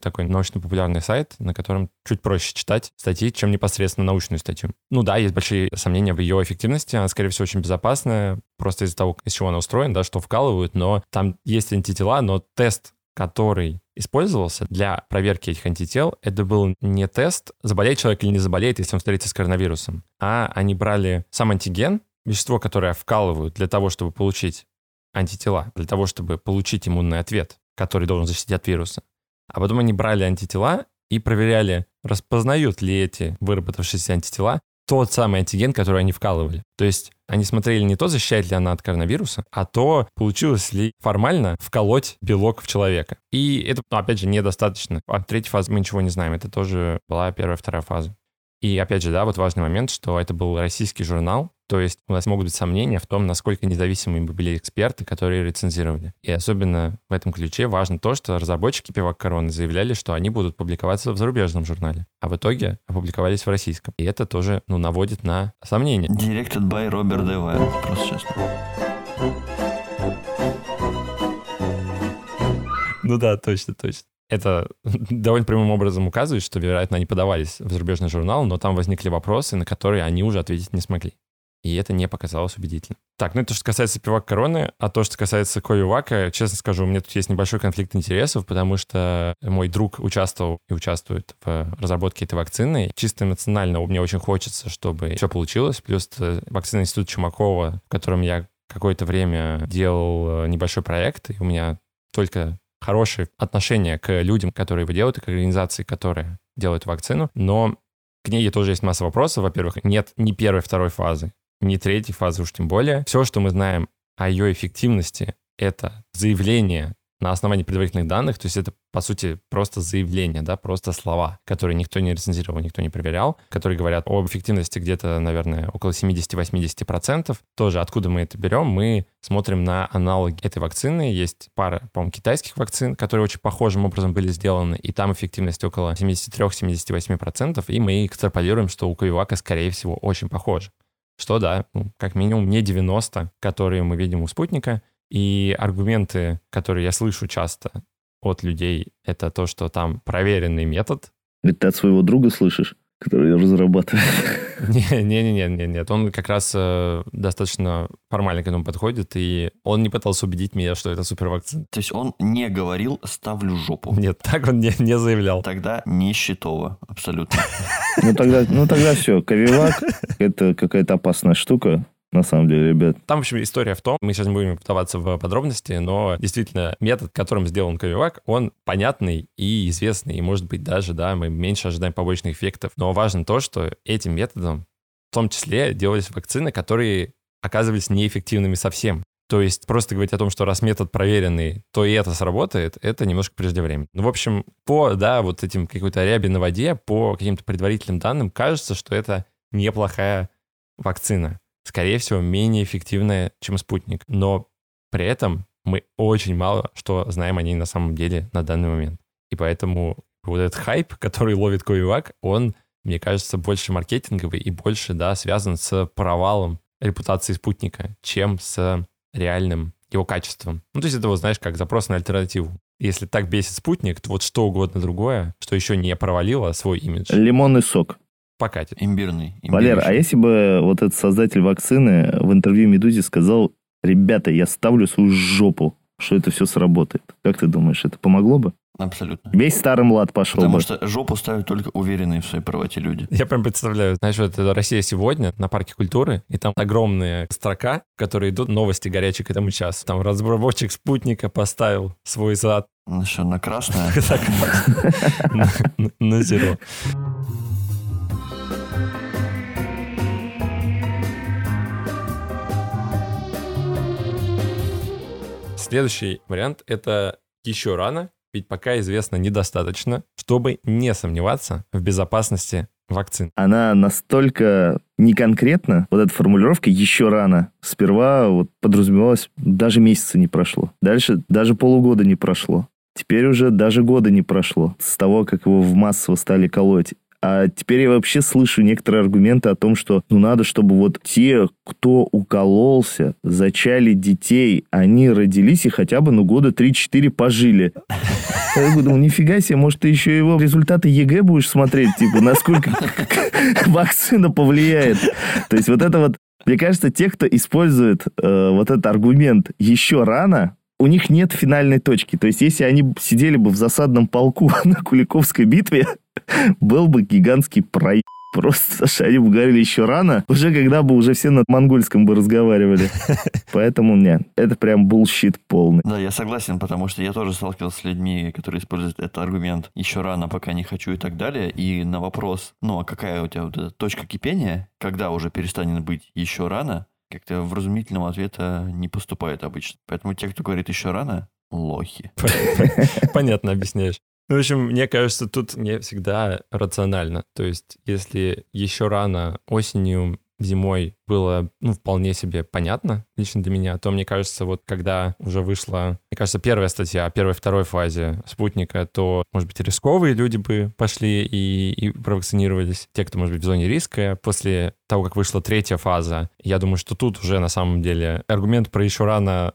Такой научно-популярный сайт, на котором чуть проще читать статьи, чем непосредственно научную статью. Ну да, есть большие сомнения в ее эффективности, она, скорее всего, очень безопасная, просто из-за того, из чего она устроена, да, что вкалывают, но там есть антитела, но тест который использовался для проверки этих антител, это был не тест, заболеет человек или не заболеет, если он встретится с коронавирусом, а они брали сам антиген, вещество, которое вкалывают для того, чтобы получить антитела, для того, чтобы получить иммунный ответ, который должен защитить от вируса. А потом они брали антитела и проверяли, распознают ли эти выработавшиеся антитела тот самый антиген, который они вкалывали. То есть они смотрели не то, защищает ли она от коронавируса, а то, получилось ли формально вколоть белок в человека. И это, ну, опять же, недостаточно. От третьей фазы мы ничего не знаем. Это тоже была первая, вторая фаза. И опять же, да, вот важный момент, что это был российский журнал, то есть у нас могут быть сомнения в том, насколько независимыми были эксперты, которые рецензировали. И особенно в этом ключе важно то, что разработчики пивак короны заявляли, что они будут публиковаться в зарубежном журнале, а в итоге опубликовались в российском. И это тоже, ну, наводит на сомнения. Directed by Robert De просто честно. Ну да, точно, точно это довольно прямым образом указывает, что, вероятно, они подавались в зарубежный журнал, но там возникли вопросы, на которые они уже ответить не смогли. И это не показалось убедительным. Так, ну это что касается пивак короны, а то, что касается Ковивака, честно скажу, у меня тут есть небольшой конфликт интересов, потому что мой друг участвовал и участвует в разработке этой вакцины. Чисто эмоционально мне очень хочется, чтобы все получилось. Плюс вакцина Института Чумакова, в котором я какое-то время делал э, небольшой проект, и у меня только хорошее отношение к людям, которые его делают, и к организации, которая делает вакцину, но к ней тоже есть масса вопросов. Во-первых, нет ни первой, второй фазы, ни третьей фазы уж тем более. Все, что мы знаем о ее эффективности, это заявление на основании предварительных данных, то есть это, по сути, просто заявление, да, просто слова, которые никто не рецензировал, никто не проверял, которые говорят об эффективности где-то, наверное, около 70-80%. Тоже откуда мы это берем? Мы смотрим на аналоги этой вакцины. Есть пара, по-моему, китайских вакцин, которые очень похожим образом были сделаны, и там эффективность около 73-78%, и мы экстраполируем, что у Ковивака, скорее всего, очень похоже. Что да, ну, как минимум не 90, которые мы видим у спутника, и аргументы, которые я слышу часто от людей, это то, что там проверенный метод. Это ты от своего друга слышишь? Который разрабатывает. Не-не-не, нет, он как раз э, достаточно формально к этому подходит, и он не пытался убедить меня, что это супервакцина. То есть он не говорил «ставлю жопу». Нет, так он не, не заявлял. Тогда не счетово, абсолютно. Ну тогда, ну тогда все, Ковивак — это какая-то опасная штука, на самом деле, ребят. Там, в общем, история в том, мы сейчас не будем вдаваться в подробности, но действительно метод, которым сделан Ковивак, он понятный и известный, и, может быть, даже, да, мы меньше ожидаем побочных эффектов. Но важно то, что этим методом в том числе делались вакцины, которые оказывались неэффективными совсем. То есть просто говорить о том, что раз метод проверенный, то и это сработает, это немножко преждевременно. Ну, в общем, по, да, вот этим какой-то ряби на воде, по каким-то предварительным данным, кажется, что это неплохая вакцина скорее всего, менее эффективная, чем спутник. Но при этом мы очень мало что знаем о ней на самом деле на данный момент. И поэтому вот этот хайп, который ловит Ковивак, он, мне кажется, больше маркетинговый и больше, да, связан с провалом репутации спутника, чем с реальным его качеством. Ну, то есть это, вот, знаешь, как запрос на альтернативу. Если так бесит спутник, то вот что угодно другое, что еще не провалило свой имидж. Лимонный сок покатит. Имбирный. Валер, а если бы вот этот создатель вакцины в интервью «Медузе» сказал, ребята, я ставлю свою жопу, что это все сработает. Как ты думаешь, это помогло бы? Абсолютно. Весь старый млад пошел Потому бы. что жопу ставят только уверенные в своей правоте люди. Я прям представляю, знаешь, вот это Россия сегодня на парке культуры, и там огромная строка, в которой идут новости горячие к этому часу. Там разработчик спутника поставил свой зад. Ну что, на красное? На зеро. Следующий вариант — это еще рано, ведь пока известно недостаточно, чтобы не сомневаться в безопасности вакцин. Она настолько неконкретна, вот эта формулировка «еще рано». Сперва вот подразумевалось, даже месяца не прошло. Дальше даже полугода не прошло. Теперь уже даже года не прошло с того, как его в массово стали колоть. А теперь я вообще слышу некоторые аргументы о том, что ну надо, чтобы вот те, кто укололся, зачали детей, они родились и хотя бы ну года 3-4 пожили. Я думаю, нифига себе, может, ты еще его результаты ЕГЭ будешь смотреть, типа, насколько вакцина повлияет. То есть вот это вот, мне кажется, те, кто использует э, вот этот аргумент еще рано, у них нет финальной точки. То есть, если они сидели бы в засадном полку на Куликовской битве, был бы гигантский проеб. Просто, Саша, они бы говорили еще рано, уже когда бы уже все на монгольском бы разговаривали. Поэтому, нет, это прям bullshit полный. Да, я согласен, потому что я тоже сталкивался с людьми, которые используют этот аргумент еще рано, пока не хочу и так далее. И на вопрос, ну, а какая у тебя вот эта точка кипения, когда уже перестанет быть еще рано, как-то вразумительного ответа не поступает обычно. Поэтому те, кто говорит еще рано, лохи. Понятно объясняешь. Ну, в общем, мне кажется, тут не всегда рационально. То есть, если еще рано осенью зимой было, ну, вполне себе понятно лично для меня, то, мне кажется, вот когда уже вышла, мне кажется, первая статья о первой-второй фазе спутника, то, может быть, рисковые люди бы пошли и, и провакцинировались, те, кто, может быть, в зоне риска. После того, как вышла третья фаза, я думаю, что тут уже на самом деле аргумент про еще рано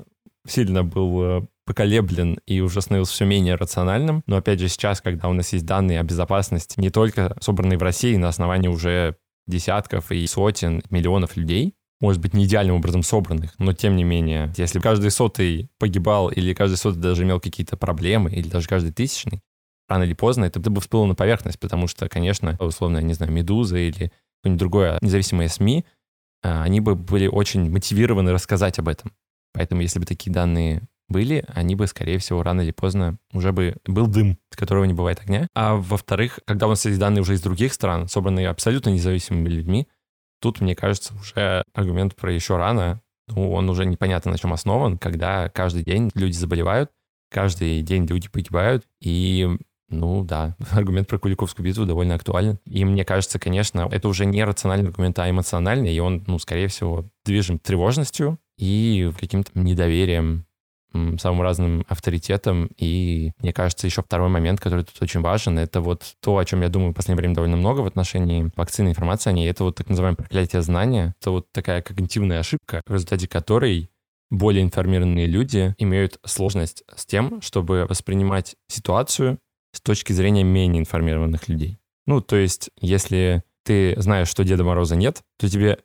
сильно был э, поколеблен и уже становился все менее рациональным. Но опять же сейчас, когда у нас есть данные о безопасности, не только собранные в России на основании уже десятков и сотен, миллионов людей, может быть, не идеальным образом собранных, но тем не менее, если каждый сотый погибал или каждый сотый даже имел какие-то проблемы, или даже каждый тысячный, рано или поздно это бы всплыло на поверхность, потому что, конечно, условно, я не знаю, «Медуза» или какое-нибудь другое независимое СМИ, а, они бы были очень мотивированы рассказать об этом. Поэтому, если бы такие данные были, они бы, скорее всего, рано или поздно уже бы был дым, с которого не бывает огня. А во-вторых, когда у нас есть данные уже из других стран, собранные абсолютно независимыми людьми, тут, мне кажется, уже аргумент про еще рано, ну, он уже непонятно на чем основан, когда каждый день люди заболевают, каждый день люди погибают, и ну да, аргумент про Куликовскую битву довольно актуален. И мне кажется, конечно, это уже не рациональный аргумент, а эмоциональный, и он, ну, скорее всего, движим тревожностью и каким-то недоверием самым разным авторитетам. И мне кажется, еще второй момент, который тут очень важен, это вот то, о чем я думаю в последнее время довольно много в отношении вакцины информации о ней, это вот так называемое проклятие знания. Это вот такая когнитивная ошибка, в результате которой более информированные люди имеют сложность с тем, чтобы воспринимать ситуацию с точки зрения менее информированных людей. Ну, то есть, если ты знаешь, что Деда Мороза нет, то тебе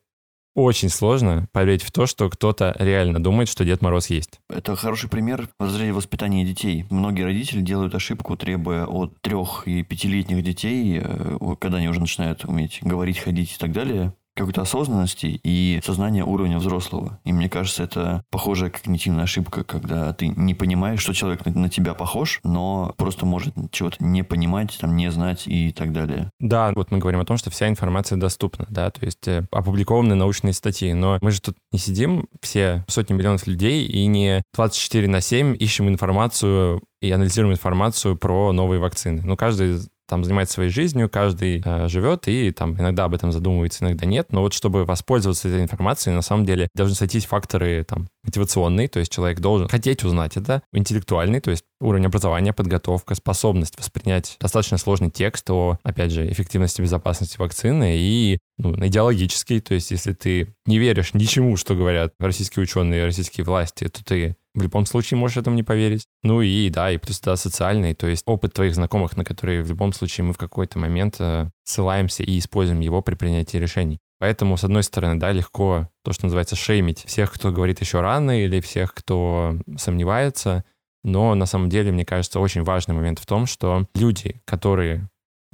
очень сложно поверить в то, что кто-то реально думает, что Дед Мороз есть. Это хороший пример в разрезе воспитания детей. Многие родители делают ошибку, требуя от трех и пятилетних детей, э, когда они уже начинают уметь говорить, ходить и так далее, какой-то осознанности и сознания уровня взрослого. И мне кажется, это похожая когнитивная ошибка, когда ты не понимаешь, что человек на, на тебя похож, но просто может чего-то не понимать, там, не знать и так далее. Да, вот мы говорим о том, что вся информация доступна, да, то есть э, опубликованы научные статьи, но мы же тут не сидим все сотни миллионов людей и не 24 на 7 ищем информацию и анализируем информацию про новые вакцины. Ну, каждый там занимается своей жизнью, каждый э, живет и там иногда об этом задумывается, иногда нет. Но вот чтобы воспользоваться этой информацией, на самом деле должны сойтись факторы там мотивационный, то есть человек должен хотеть узнать это, интеллектуальный, то есть уровень образования, подготовка, способность воспринять достаточно сложный текст о, опять же, эффективности безопасности вакцины и ну, идеологический, то есть если ты не веришь ничему, что говорят российские ученые, российские власти, то ты в любом случае можешь этому не поверить. Ну и да, и плюс да, социальный, то есть опыт твоих знакомых, на которые в любом случае мы в какой-то момент э, ссылаемся и используем его при принятии решений. Поэтому, с одной стороны, да, легко то, что называется, шеймить всех, кто говорит еще рано, или всех, кто сомневается. Но на самом деле, мне кажется, очень важный момент в том, что люди, которые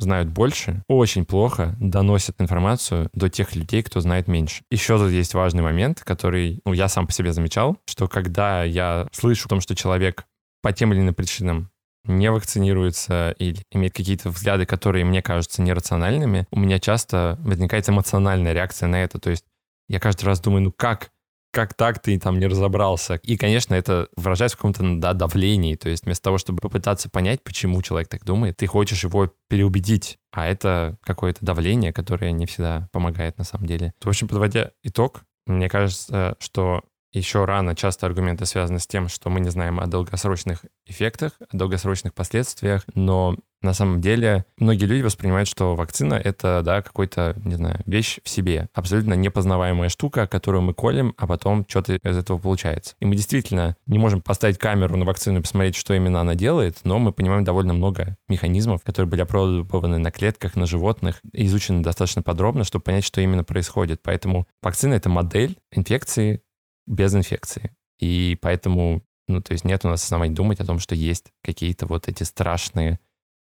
знают больше, очень плохо доносят информацию до тех людей, кто знает меньше. Еще тут есть важный момент, который ну, я сам по себе замечал, что когда я слышу о том, что человек по тем или иным причинам не вакцинируется или имеет какие-то взгляды, которые мне кажутся нерациональными, у меня часто возникает эмоциональная реакция на это. То есть я каждый раз думаю, ну как? Как так ты там не разобрался? И, конечно, это выражается в каком-то да, давлении. То есть вместо того, чтобы попытаться понять, почему человек так думает, ты хочешь его переубедить. А это какое-то давление, которое не всегда помогает на самом деле. В общем, подводя итог, мне кажется, что еще рано часто аргументы связаны с тем, что мы не знаем о долгосрочных эффектах, о долгосрочных последствиях, но на самом деле многие люди воспринимают, что вакцина — это, да, какой-то, не знаю, вещь в себе, абсолютно непознаваемая штука, которую мы колем, а потом что-то из этого получается. И мы действительно не можем поставить камеру на вакцину и посмотреть, что именно она делает, но мы понимаем довольно много механизмов, которые были опробованы на клетках, на животных, изучены достаточно подробно, чтобы понять, что именно происходит. Поэтому вакцина — это модель инфекции без инфекции. И поэтому, ну, то есть нет у нас оснований думать о том, что есть какие-то вот эти страшные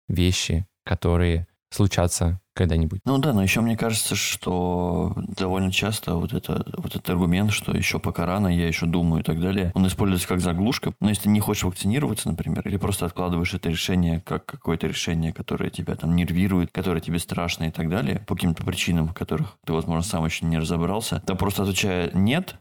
вещи, которые случатся когда-нибудь. Ну да, но еще мне кажется, что довольно часто вот, это, вот этот аргумент, что еще пока рано, я еще думаю и так далее, он используется как заглушка. Но если ты не хочешь вакцинироваться, например, или просто откладываешь это решение как какое-то решение, которое тебя там нервирует, которое тебе страшно и так далее, по каким-то причинам, в которых ты, возможно, сам еще не разобрался, то просто отвечая «нет»,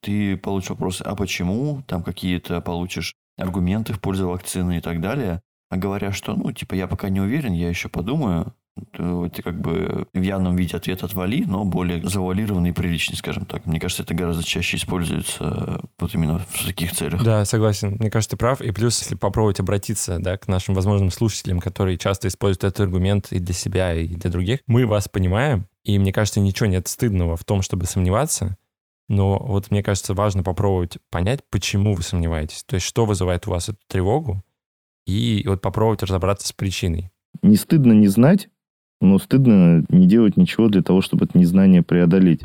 ты получишь вопрос «а почему?», там какие-то получишь аргументы в пользу вакцины и так далее. А говоря, что, ну, типа, я пока не уверен, я еще подумаю, то это как бы в явном виде ответ отвали, но более завуалированный и приличный, скажем так. Мне кажется, это гораздо чаще используется вот именно в таких целях. Да, согласен. Мне кажется, ты прав. И плюс, если попробовать обратиться да, к нашим возможным слушателям, которые часто используют этот аргумент и для себя, и для других, мы вас понимаем, и мне кажется, ничего нет стыдного в том, чтобы сомневаться, но вот мне кажется, важно попробовать понять, почему вы сомневаетесь. То есть, что вызывает у вас эту тревогу, и вот попробовать разобраться с причиной. Не стыдно не знать, но стыдно не делать ничего для того, чтобы это незнание преодолеть.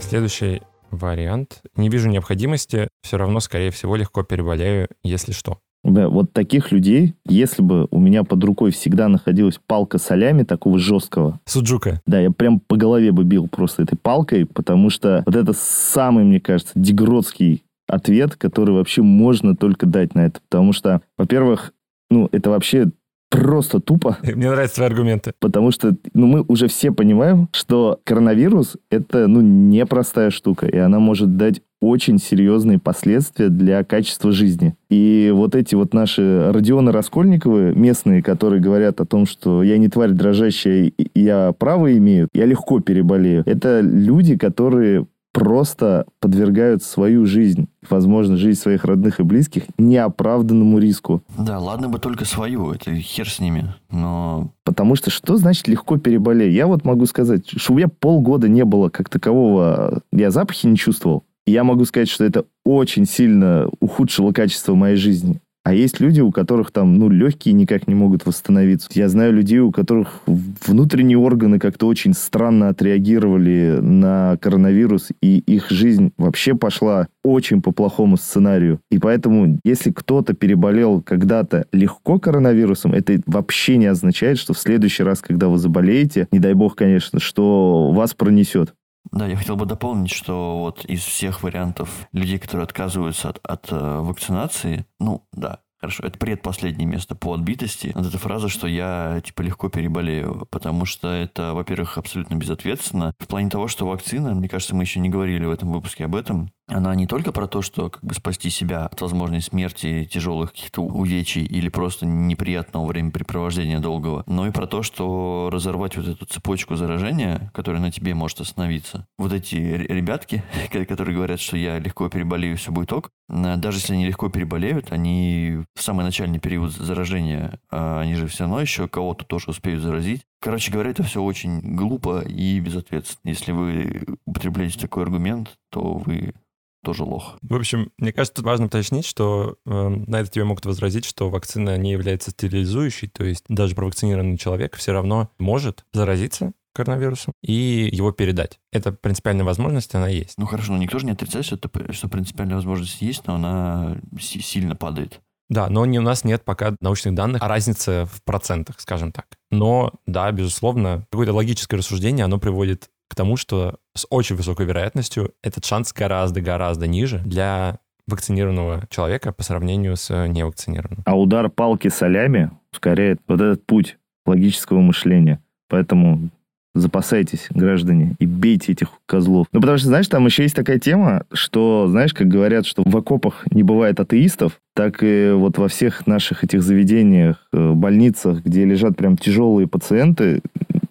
Следующий вариант. Не вижу необходимости, все равно, скорее всего, легко переболею, если что. Да, вот таких людей, если бы у меня под рукой всегда находилась палка солями такого жесткого. Суджука. Да, я прям по голове бы бил просто этой палкой, потому что вот это самый, мне кажется, дегродский ответ, который вообще можно только дать на это. Потому что, во-первых, ну, это вообще просто тупо. Мне нравятся твои аргументы. Потому что ну, мы уже все понимаем, что коронавирус — это ну, непростая штука, и она может дать очень серьезные последствия для качества жизни. И вот эти вот наши Родионы Раскольниковы, местные, которые говорят о том, что я не тварь дрожащая, я право имею, я легко переболею. Это люди, которые просто подвергают свою жизнь, возможно, жизнь своих родных и близких неоправданному риску. Да, ладно бы только свою, это хер с ними, но... Потому что что значит легко переболеть? Я вот могу сказать, что у меня полгода не было как такового, я запахи не чувствовал. Я могу сказать, что это очень сильно ухудшило качество моей жизни. А есть люди, у которых там, ну, легкие никак не могут восстановиться. Я знаю людей, у которых внутренние органы как-то очень странно отреагировали на коронавирус, и их жизнь вообще пошла очень по плохому сценарию. И поэтому, если кто-то переболел когда-то легко коронавирусом, это вообще не означает, что в следующий раз, когда вы заболеете, не дай бог, конечно, что вас пронесет. Да, я хотел бы дополнить, что вот из всех вариантов людей, которые отказываются от, от э, вакцинации, ну да, Хорошо, это предпоследнее место по отбитости. Вот эта фраза, что я, типа, легко переболею, потому что это, во-первых, абсолютно безответственно. В плане того, что вакцина, мне кажется, мы еще не говорили в этом выпуске об этом, она не только про то, что как бы спасти себя от возможной смерти, тяжелых каких-то увечий или просто неприятного времяпрепровождения долгого, но и про то, что разорвать вот эту цепочку заражения, которая на тебе может остановиться. Вот эти ребятки, которые говорят, что я легко переболею, все будет ок, даже если они легко переболеют, они в самый начальный период заражения, а они же все равно еще кого-то тоже успеют заразить. Короче говоря, это все очень глупо и безответственно. Если вы употребляете такой аргумент, то вы тоже лох. В общем, мне кажется, тут важно уточнить, что э, на это тебе могут возразить, что вакцина не является стерилизующей, то есть даже провакцинированный человек все равно может заразиться коронавирусом и его передать. Это принципиальная возможность, она есть. Ну хорошо, но никто же не отрицает, что, это, что принципиальная возможность есть, но она сильно падает. Да, но не, у нас нет пока научных данных о разнице в процентах, скажем так. Но, да, безусловно, какое-то логическое рассуждение, оно приводит к тому, что с очень высокой вероятностью этот шанс гораздо-гораздо ниже для вакцинированного человека по сравнению с невакцинированным. А удар палки солями ускоряет вот этот путь логического мышления. Поэтому запасайтесь, граждане, и бейте этих козлов. Ну, потому что, знаешь, там еще есть такая тема, что, знаешь, как говорят, что в окопах не бывает атеистов, так и вот во всех наших этих заведениях, э, больницах, где лежат прям тяжелые пациенты,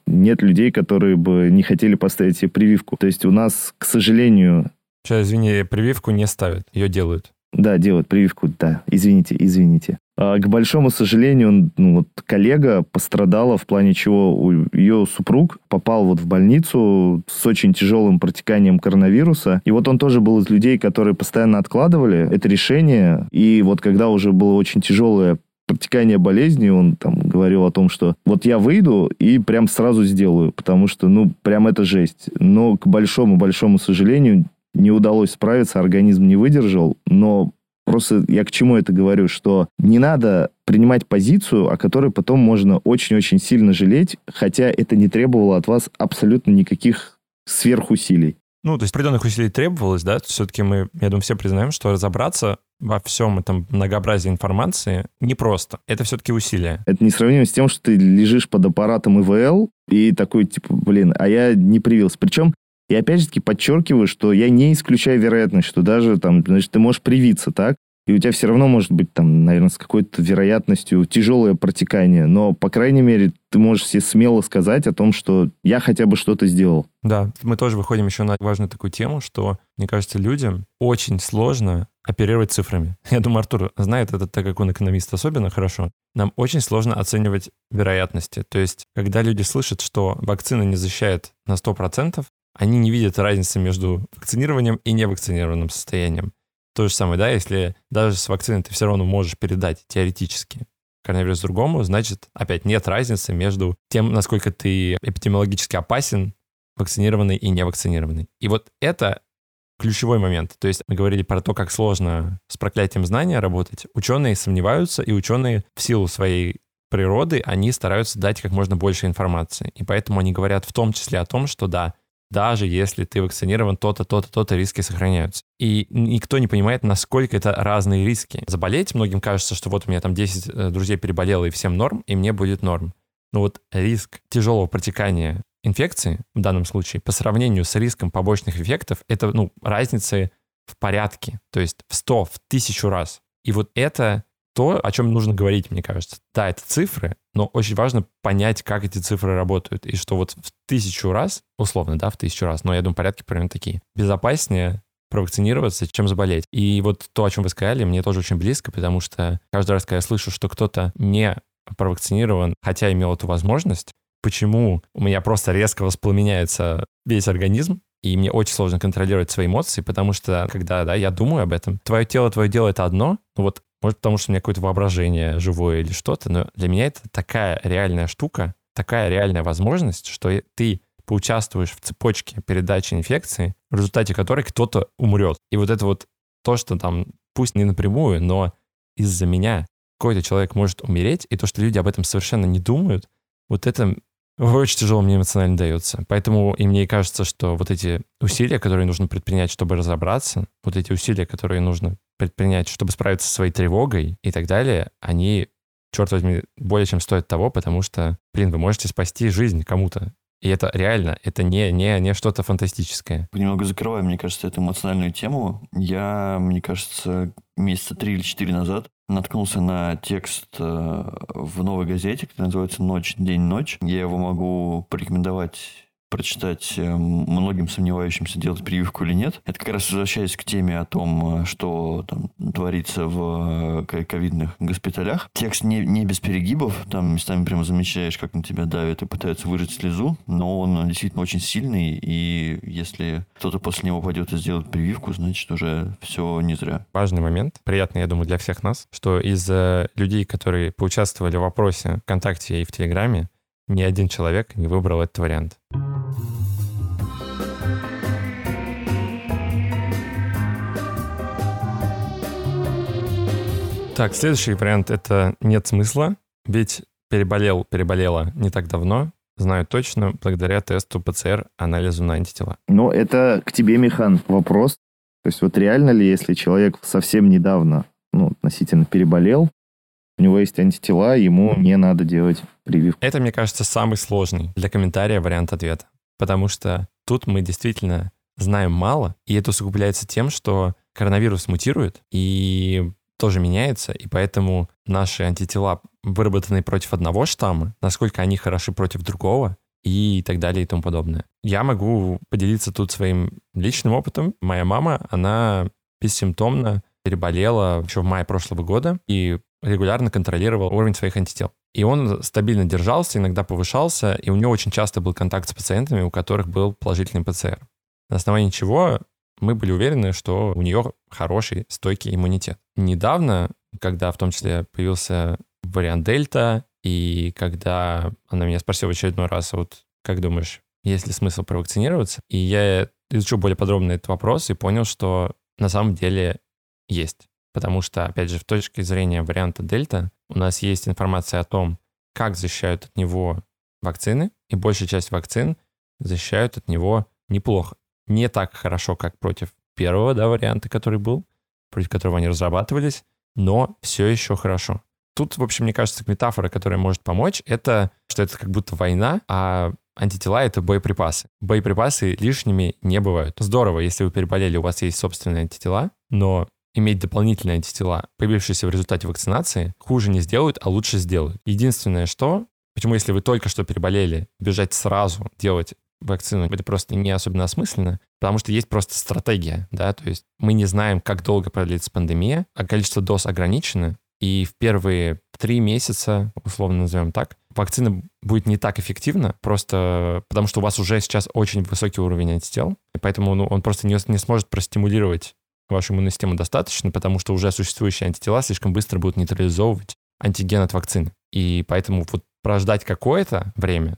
нет людей, которые бы не хотели поставить себе прививку. То есть у нас, к сожалению... Сейчас, извини, прививку не ставят, ее делают. Да, делают прививку, да. Извините, извините. А, к большому сожалению, ну, вот коллега пострадала, в плане чего ее супруг попал вот в больницу с очень тяжелым протеканием коронавируса. И вот он тоже был из людей, которые постоянно откладывали это решение. И вот когда уже было очень тяжелое протекание болезни, он там говорил о том, что вот я выйду и прям сразу сделаю, потому что, ну, прям это жесть. Но, к большому-большому сожалению, не удалось справиться, организм не выдержал, но Просто я к чему это говорю, что не надо принимать позицию, о которой потом можно очень-очень сильно жалеть, хотя это не требовало от вас абсолютно никаких сверхусилий. Ну, то есть определенных усилий требовалось, да, все-таки мы, я думаю, все признаем, что разобраться во всем этом многообразии информации непросто. Это все-таки усилие. Это несравнимо с тем, что ты лежишь под аппаратом ИВЛ и такой, типа, блин, а я не привился. Причем и опять же таки подчеркиваю, что я не исключаю вероятность, что даже там, значит, ты можешь привиться, так? И у тебя все равно может быть там, наверное, с какой-то вероятностью тяжелое протекание. Но, по крайней мере, ты можешь себе смело сказать о том, что я хотя бы что-то сделал. Да, мы тоже выходим еще на важную такую тему, что, мне кажется, людям очень сложно оперировать цифрами. Я думаю, Артур знает это, так как он экономист особенно хорошо. Нам очень сложно оценивать вероятности. То есть, когда люди слышат, что вакцина не защищает на 100%, они не видят разницы между вакцинированием и невакцинированным состоянием. То же самое, да, если даже с вакциной ты все равно можешь передать теоретически коронавирус другому, значит, опять нет разницы между тем, насколько ты эпидемиологически опасен, вакцинированный и невакцинированный. И вот это ключевой момент. То есть мы говорили про то, как сложно с проклятием знания работать. Ученые сомневаются, и ученые в силу своей природы, они стараются дать как можно больше информации. И поэтому они говорят в том числе о том, что да, даже если ты вакцинирован, то-то, то-то, то-то риски сохраняются. И никто не понимает, насколько это разные риски. Заболеть, многим кажется, что вот у меня там 10 э, друзей переболело, и всем норм, и мне будет норм. Но вот риск тяжелого протекания инфекции в данном случае по сравнению с риском побочных эффектов, это ну, разница в порядке, то есть в 100, в тысячу раз. И вот это то, о чем нужно говорить, мне кажется. Да, это цифры, но очень важно понять, как эти цифры работают. И что вот в тысячу раз, условно, да, в тысячу раз, но я думаю, порядки примерно такие, безопаснее провакцинироваться, чем заболеть. И вот то, о чем вы сказали, мне тоже очень близко, потому что каждый раз, когда я слышу, что кто-то не провакцинирован, хотя имел эту возможность, почему у меня просто резко воспламеняется весь организм, И мне очень сложно контролировать свои эмоции, потому что, когда да, я думаю об этом, твое тело, твое дело — это одно, ну вот может, потому что у меня какое-то воображение живое или что-то, но для меня это такая реальная штука, такая реальная возможность, что ты поучаствуешь в цепочке передачи инфекции, в результате которой кто-то умрет. И вот это вот то, что там, пусть не напрямую, но из-за меня какой-то человек может умереть, и то, что люди об этом совершенно не думают, вот это очень тяжело мне эмоционально дается. Поэтому и мне кажется, что вот эти усилия, которые нужно предпринять, чтобы разобраться, вот эти усилия, которые нужно предпринять, чтобы справиться со своей тревогой и так далее, они, черт возьми, более чем стоят того, потому что, блин, вы можете спасти жизнь кому-то. И это реально, это не, не, не что-то фантастическое. Немного закрывая, мне кажется, эту эмоциональную тему. Я, мне кажется, месяца три или четыре назад наткнулся на текст э, в новой газете, который называется «Ночь, день, ночь». Я его могу порекомендовать прочитать э, многим сомневающимся, делать прививку или нет. Это как раз возвращаясь к теме о том, э, что там творится в э, ковидных госпиталях. Текст не, не без перегибов, там местами прямо замечаешь, как на тебя давят и пытаются выжать слезу, но он действительно очень сильный, и если кто-то после него пойдет и сделает прививку, значит уже все не зря. Важный момент, приятный, я думаю, для всех нас, что из людей, которые поучаствовали в вопросе ВКонтакте и в Телеграме, ни один человек не выбрал этот вариант. Так, следующий вариант — это нет смысла, ведь переболел, переболела не так давно, знаю точно, благодаря тесту ПЦР, анализу на антитела. Ну, это к тебе, Михан, вопрос. То есть вот реально ли, если человек совсем недавно, ну, относительно переболел, у него есть антитела, ему не надо делать прививку. Это, мне кажется, самый сложный для комментария вариант ответа. Потому что тут мы действительно знаем мало, и это усугубляется тем, что коронавирус мутирует и тоже меняется, и поэтому наши антитела, выработанные против одного штамма, насколько они хороши против другого, и так далее и тому подобное. Я могу поделиться тут своим личным опытом. Моя мама, она бессимптомно переболела еще в мае прошлого года и регулярно контролировал уровень своих антител. И он стабильно держался, иногда повышался, и у него очень часто был контакт с пациентами, у которых был положительный ПЦР. На основании чего мы были уверены, что у нее хороший, стойкий иммунитет. Недавно, когда в том числе появился вариант Дельта, и когда она меня спросила в очередной раз, вот как думаешь, есть ли смысл провакцинироваться? И я изучил более подробно этот вопрос и понял, что на самом деле есть. Потому что, опять же, в точке зрения варианта Дельта у нас есть информация о том, как защищают от него вакцины, и большая часть вакцин защищают от него неплохо. Не так хорошо, как против первого да, варианта, который был, против которого они разрабатывались, но все еще хорошо. Тут, в общем, мне кажется, метафора, которая может помочь, это что это как будто война, а антитела — это боеприпасы. Боеприпасы лишними не бывают. Здорово, если вы переболели, у вас есть собственные антитела, но иметь дополнительные антитела, появившиеся в результате вакцинации, хуже не сделают, а лучше сделают. Единственное, что... Почему, если вы только что переболели, бежать сразу делать вакцину, это просто не особенно осмысленно, потому что есть просто стратегия, да, то есть мы не знаем, как долго продлится пандемия, а количество доз ограничено, и в первые три месяца, условно назовем так, вакцина будет не так эффективна, просто потому что у вас уже сейчас очень высокий уровень антител, и поэтому ну, он просто не, не сможет простимулировать вашу иммунную систему достаточно, потому что уже существующие антитела слишком быстро будут нейтрализовывать антиген от вакцины. И поэтому вот прождать какое-то время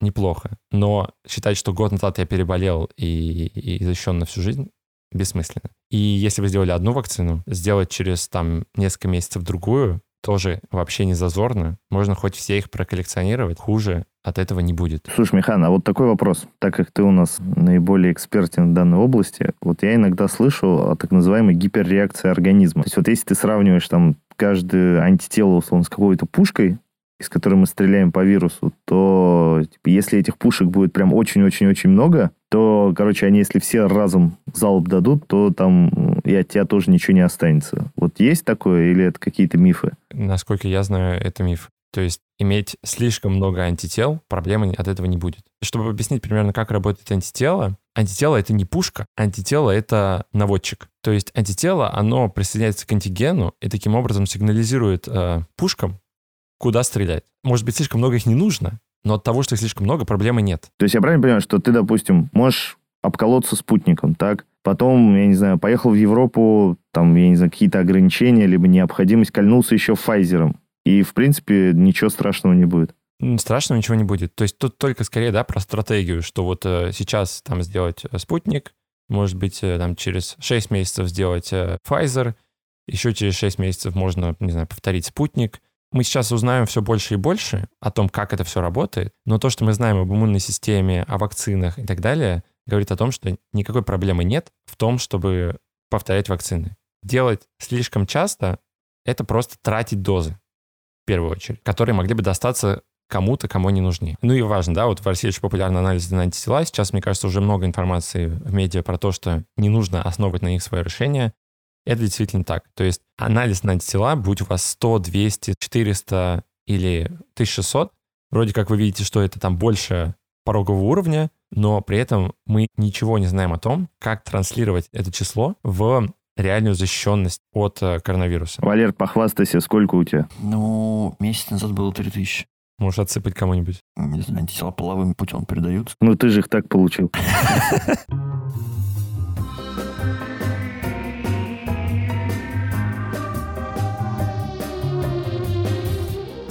неплохо, но считать, что год назад я переболел и, и защищен на всю жизнь, бессмысленно. И если вы сделали одну вакцину, сделать через там несколько месяцев другую, тоже вообще не зазорно. Можно хоть все их проколлекционировать, хуже от этого не будет. Слушай, Михан, а вот такой вопрос. Так как ты у нас наиболее экспертен в данной области, вот я иногда слышу о так называемой гиперреакции организма. То есть вот если ты сравниваешь там каждое антитело, условно, с какой-то пушкой, из которой мы стреляем по вирусу, то типа, если этих пушек будет прям очень-очень-очень много, то, короче, они если все разом залп дадут, то там и от тебя тоже ничего не останется. Вот есть такое или это какие-то мифы? Насколько я знаю, это миф. То есть иметь слишком много антител, проблемы от этого не будет. Чтобы объяснить примерно, как работает антитело, антитело — это не пушка, антитело — это наводчик. То есть антитело, оно присоединяется к антигену и таким образом сигнализирует э, пушкам, куда стрелять. Может быть, слишком много их не нужно, но от того, что их слишком много, проблемы нет. То есть я правильно понимаю, что ты, допустим, можешь обколоться спутником, так? Потом, я не знаю, поехал в Европу, там, я не знаю, какие-то ограничения, либо необходимость, кольнулся еще Pfizer. И, в принципе, ничего страшного не будет. Страшного ничего не будет. То есть тут только скорее, да, про стратегию, что вот э, сейчас там сделать э, спутник, может быть, э, там через 6 месяцев сделать э, Pfizer, еще через 6 месяцев можно, не знаю, повторить спутник. Мы сейчас узнаем все больше и больше о том, как это все работает, но то, что мы знаем об иммунной системе, о вакцинах и так далее, говорит о том, что никакой проблемы нет в том, чтобы повторять вакцины. Делать слишком часто — это просто тратить дозы, в первую очередь, которые могли бы достаться кому-то, кому они нужны. Ну и важно, да, вот в России очень популярны анализы на антитела. Сейчас, мне кажется, уже много информации в медиа про то, что не нужно основывать на них свое решение. Это действительно так. То есть анализ на антитела, будь у вас 100, 200, 400 или 1600, вроде как вы видите, что это там больше порогового уровня, но при этом мы ничего не знаем о том, как транслировать это число в реальную защищенность от э, коронавируса. Валер, похвастайся, сколько у тебя? Ну, месяц назад было 3000. Можешь отсыпать кому-нибудь. Не знаю, антитела половым путем передаются. Ну, ты же их так получил.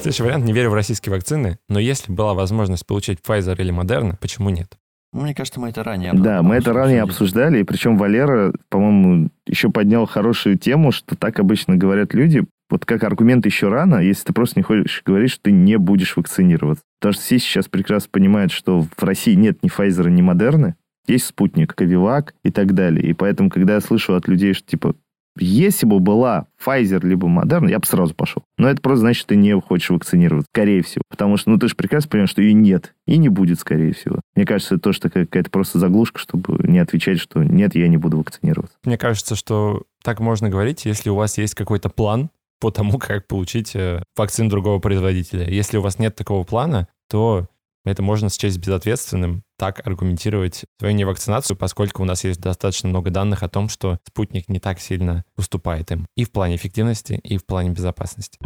Следующий вариант. Не верю в российские вакцины, но если была возможность получить Pfizer или Moderna, почему нет? Ну, мне кажется, мы это ранее Да, мы это ранее обсуждали, и причем Валера, по-моему, еще поднял хорошую тему, что так обычно говорят люди, вот как аргумент еще рано, если ты просто не хочешь говорить, что ты не будешь вакцинироваться. Потому что все сейчас прекрасно понимают, что в России нет ни Pfizer, ни Модерны, есть спутник, Ковивак и так далее. И поэтому, когда я слышу от людей, что типа если бы была Pfizer либо Moderna, я бы сразу пошел. Но это просто значит, что ты не хочешь вакцинироваться, скорее всего. Потому что, ну, ты же прекрасно понимаешь, что ее нет. И не будет, скорее всего. Мне кажется, это тоже какая-то просто заглушка, чтобы не отвечать, что нет, я не буду вакцинироваться. Мне кажется, что так можно говорить, если у вас есть какой-то план по тому, как получить э, вакцину другого производителя. Если у вас нет такого плана, то это можно счесть безответственным, так аргументировать свою невакцинацию, поскольку у нас есть достаточно много данных о том, что спутник не так сильно уступает им и в плане эффективности, и в плане безопасности.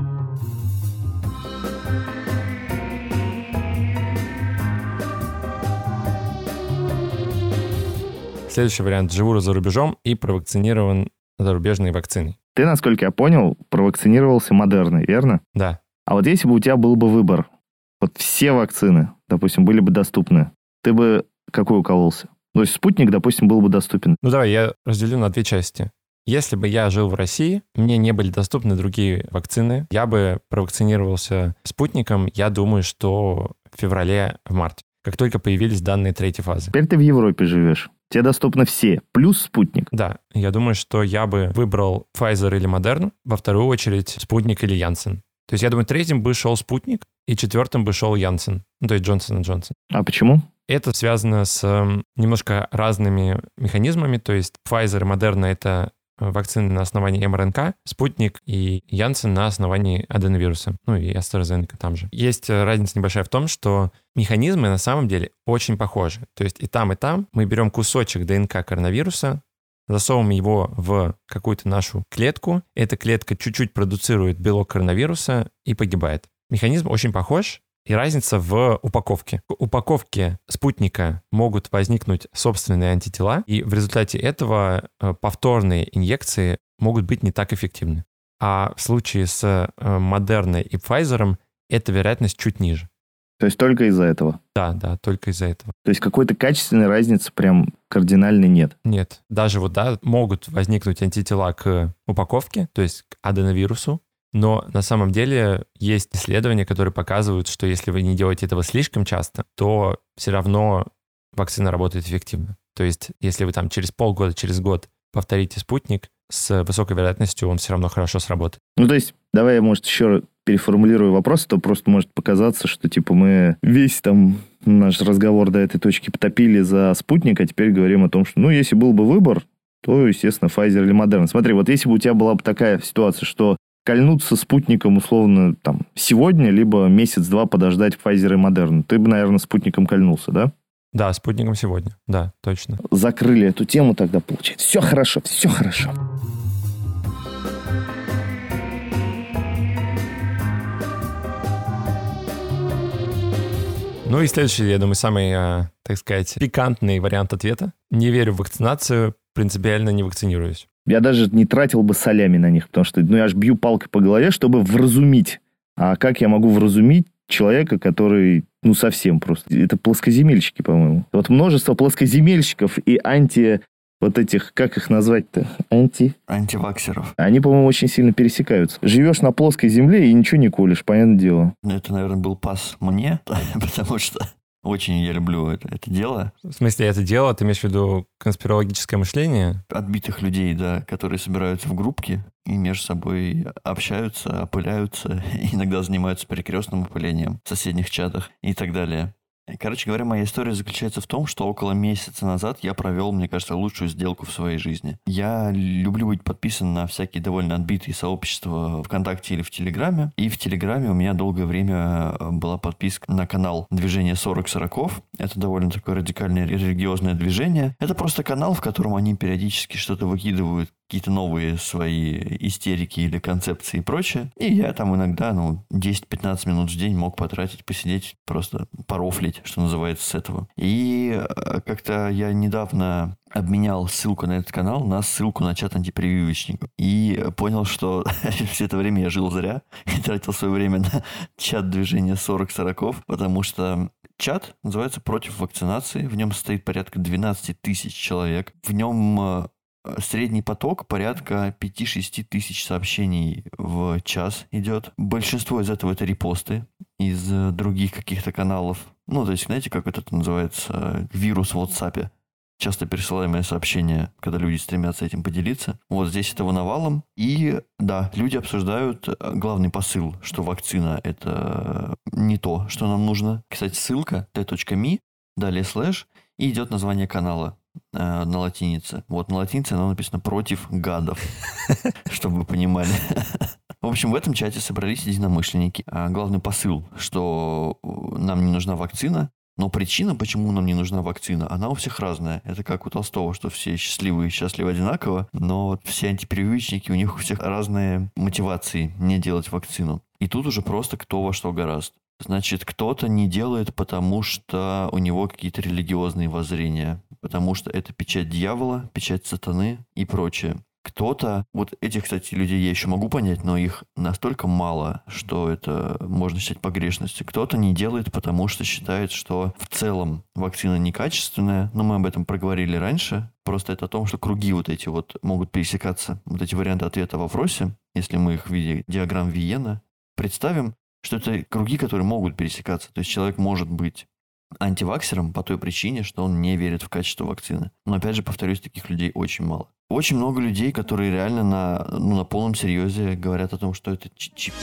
Следующий вариант. Живу за рубежом и провакцинирован зарубежной вакциной. Ты, насколько я понял, провакцинировался Модерной, верно? Да. А вот если бы у тебя был бы выбор, вот все вакцины, допустим, были бы доступны, ты бы какой укололся? То есть спутник, допустим, был бы доступен. Ну давай, я разделю на две части. Если бы я жил в России, мне не были доступны другие вакцины, я бы провакцинировался спутником, я думаю, что в феврале, в марте, как только появились данные третьей фазы. Теперь ты в Европе живешь. Тебе доступны все, плюс спутник. Да, я думаю, что я бы выбрал Pfizer или Moderna, во вторую очередь спутник или Янсен. То есть я думаю, третьим бы шел спутник, и четвертым бы шел Янсен, ну, то есть Джонсон и Джонсон. А почему? Это связано с э, немножко разными механизмами, то есть Pfizer и Moderna — это вакцины на основании МРНК, Спутник и Янсен на основании аденовируса, ну и AstraZeneca там же. Есть э, разница небольшая в том, что механизмы на самом деле очень похожи. То есть и там, и там мы берем кусочек ДНК коронавируса, засовываем его в какую-то нашу клетку, эта клетка чуть-чуть продуцирует белок коронавируса и погибает. Механизм очень похож, и разница в упаковке. В упаковке спутника могут возникнуть собственные антитела, и в результате этого э, повторные инъекции могут быть не так эффективны. А в случае с э, Модерной и Pfizer эта вероятность чуть ниже. То есть только из-за этого? Да, да, только из-за этого. То есть какой-то качественной разницы прям кардинальной нет? Нет. Даже вот, да, могут возникнуть антитела к упаковке, то есть к аденовирусу, но на самом деле есть исследования, которые показывают, что если вы не делаете этого слишком часто, то все равно вакцина работает эффективно. То есть если вы там через полгода, через год повторите спутник, с высокой вероятностью он все равно хорошо сработает. Ну, то есть, давай я, может, еще переформулирую вопрос, то просто может показаться, что, типа, мы весь там наш разговор до этой точки потопили за спутник, а теперь говорим о том, что, ну, если был бы выбор, то, естественно, Pfizer или Moderna. Смотри, вот если бы у тебя была бы такая ситуация, что кольнуться спутником условно там сегодня, либо месяц-два подождать Pfizer и Moderna, ты бы, наверное, спутником кольнулся, да? Да, спутником сегодня. Да, точно. Закрыли эту тему тогда, получается. Все хорошо, все хорошо. Ну и следующий, я думаю, самый, а, так сказать, пикантный вариант ответа. Не верю в вакцинацию, принципиально не вакцинируюсь. Я даже не тратил бы солями на них, потому что ну, я аж бью палкой по голове, чтобы вразумить. А как я могу вразумить человека, который, ну, совсем просто... Это плоскоземельщики, по-моему. Вот множество плоскоземельщиков и анти вот этих, как их назвать-то? Анти... Антиваксеров. Они, по-моему, очень сильно пересекаются. Живешь на плоской земле и ничего не колешь, понятное дело. Ну, это, наверное, был пас мне, потому что очень я люблю это, это дело. В смысле, это дело, ты имеешь в виду конспирологическое мышление? Отбитых людей, да, которые собираются в группки и между собой общаются, опыляются, иногда занимаются перекрестным опылением в соседних чатах и так далее. Короче говоря, моя история заключается в том, что около месяца назад я провел, мне кажется, лучшую сделку в своей жизни. Я люблю быть подписан на всякие довольно отбитые сообщества ВКонтакте или в Телеграме. И в Телеграме у меня долгое время э, была подписка на канал Движение 40 сороков. Это довольно такое радикальное религиозное движение. Это просто канал, в котором они периодически что-то выкидывают, какие-то новые свои истерики или концепции и прочее. И я там иногда, ну, 10-15 минут в день мог потратить, посидеть, просто порофлить, что называется, с этого. И э, как-то я недавно обменял ссылку на этот канал на ссылку на чат антипрививочников. И понял, что все это время я жил зря и тратил свое время на чат движения 40 сороков, потому что чат называется «Против вакцинации». В нем состоит порядка 12 тысяч человек. В нем Э, средний поток порядка 5-6 тысяч сообщений в час идет. Большинство из этого это репосты из э, других каких-то каналов. Ну, то есть, знаете, как это называется, вирус в WhatsApp. Часто пересылаемое сообщение, когда люди стремятся этим поделиться. Вот здесь этого навалом. И да, люди обсуждают э, главный посыл, что вакцина это не то, что нам нужно. Кстати, ссылка t.me, далее слэш, и идет название канала э, на латинице. Вот на латинице оно написано «против гадов», чтобы вы понимали. В общем, в этом чате собрались единомышленники. А главный посыл, что нам не нужна вакцина, но причина, почему нам не нужна вакцина, она у всех разная. Это как у Толстого, что все счастливые и счастливы одинаково, но вот все антипрививочники, у них у всех разные мотивации не делать вакцину. И тут уже просто кто во что гораст. Значит, кто-то не делает, потому что у него какие-то религиозные воззрения, потому что это печать дьявола, печать сатаны и прочее. Кто-то, вот этих, кстати, людей я еще могу понять, но их настолько мало, что это можно считать погрешностью. Кто-то не делает, потому что считает, что в целом вакцина некачественная, но мы об этом проговорили раньше. Просто это о том, что круги вот эти вот могут пересекаться, вот эти варианты ответа в вопросе, если мы их в виде диаграмм Виена представим, что это круги, которые могут пересекаться. То есть человек может быть антиваксером по той причине, что он не верит в качество вакцины. Но опять же, повторюсь, таких людей очень мало. Очень много людей, которые реально на, ну, на полном серьезе говорят о том, что это чип...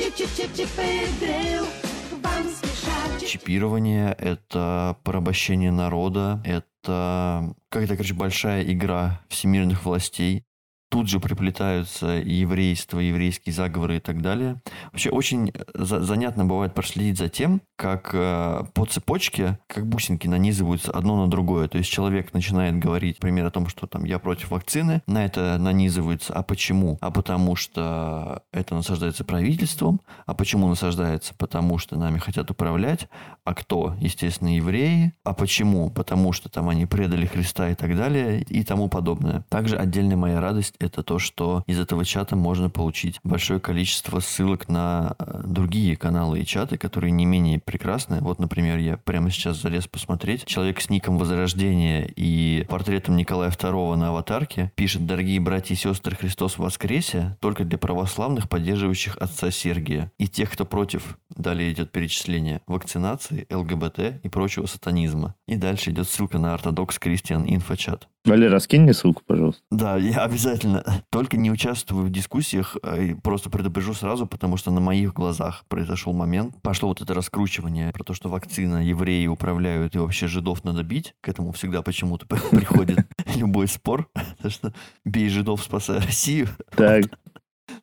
чипирование, это порабощение народа, это какая-то, короче, большая игра всемирных властей тут же приплетаются еврейство, еврейские заговоры и так далее. Вообще очень э, за занятно бывает проследить за тем, как э, по цепочке, как бусинки нанизываются одно на другое. То есть человек начинает говорить, например, о том, что там я против вакцины, на это нанизывается, а почему? А потому что это насаждается правительством, а почему насаждается? Потому что нами хотят управлять, а кто? Естественно, евреи. А почему? Потому что там они предали Христа и так далее и тому подобное. Также отдельная моя радость это то, что из этого чата можно получить большое количество ссылок на э, другие каналы и чаты, которые не менее прекрасны. Вот, например, я прямо сейчас залез посмотреть. Человек с ником Возрождения и портретом Николая II на аватарке пишет «Дорогие братья и сестры, Христос воскресе!» только для православных, поддерживающих отца Сергия. И тех, кто против, далее идет перечисление вакцинации, ЛГБТ и прочего сатанизма. И дальше идет ссылка на ортодокс Кристиан инфочат. Валер, раскинь мне ссылку, пожалуйста. Да, я обязательно. Только не участвую в дискуссиях, а просто предупрежу сразу, потому что на моих глазах произошел момент. Пошло вот это раскручивание про то, что вакцина евреи управляют и вообще жидов надо бить. К этому всегда почему-то приходит любой спор. То, что бей жидов, спасай Россию. Так.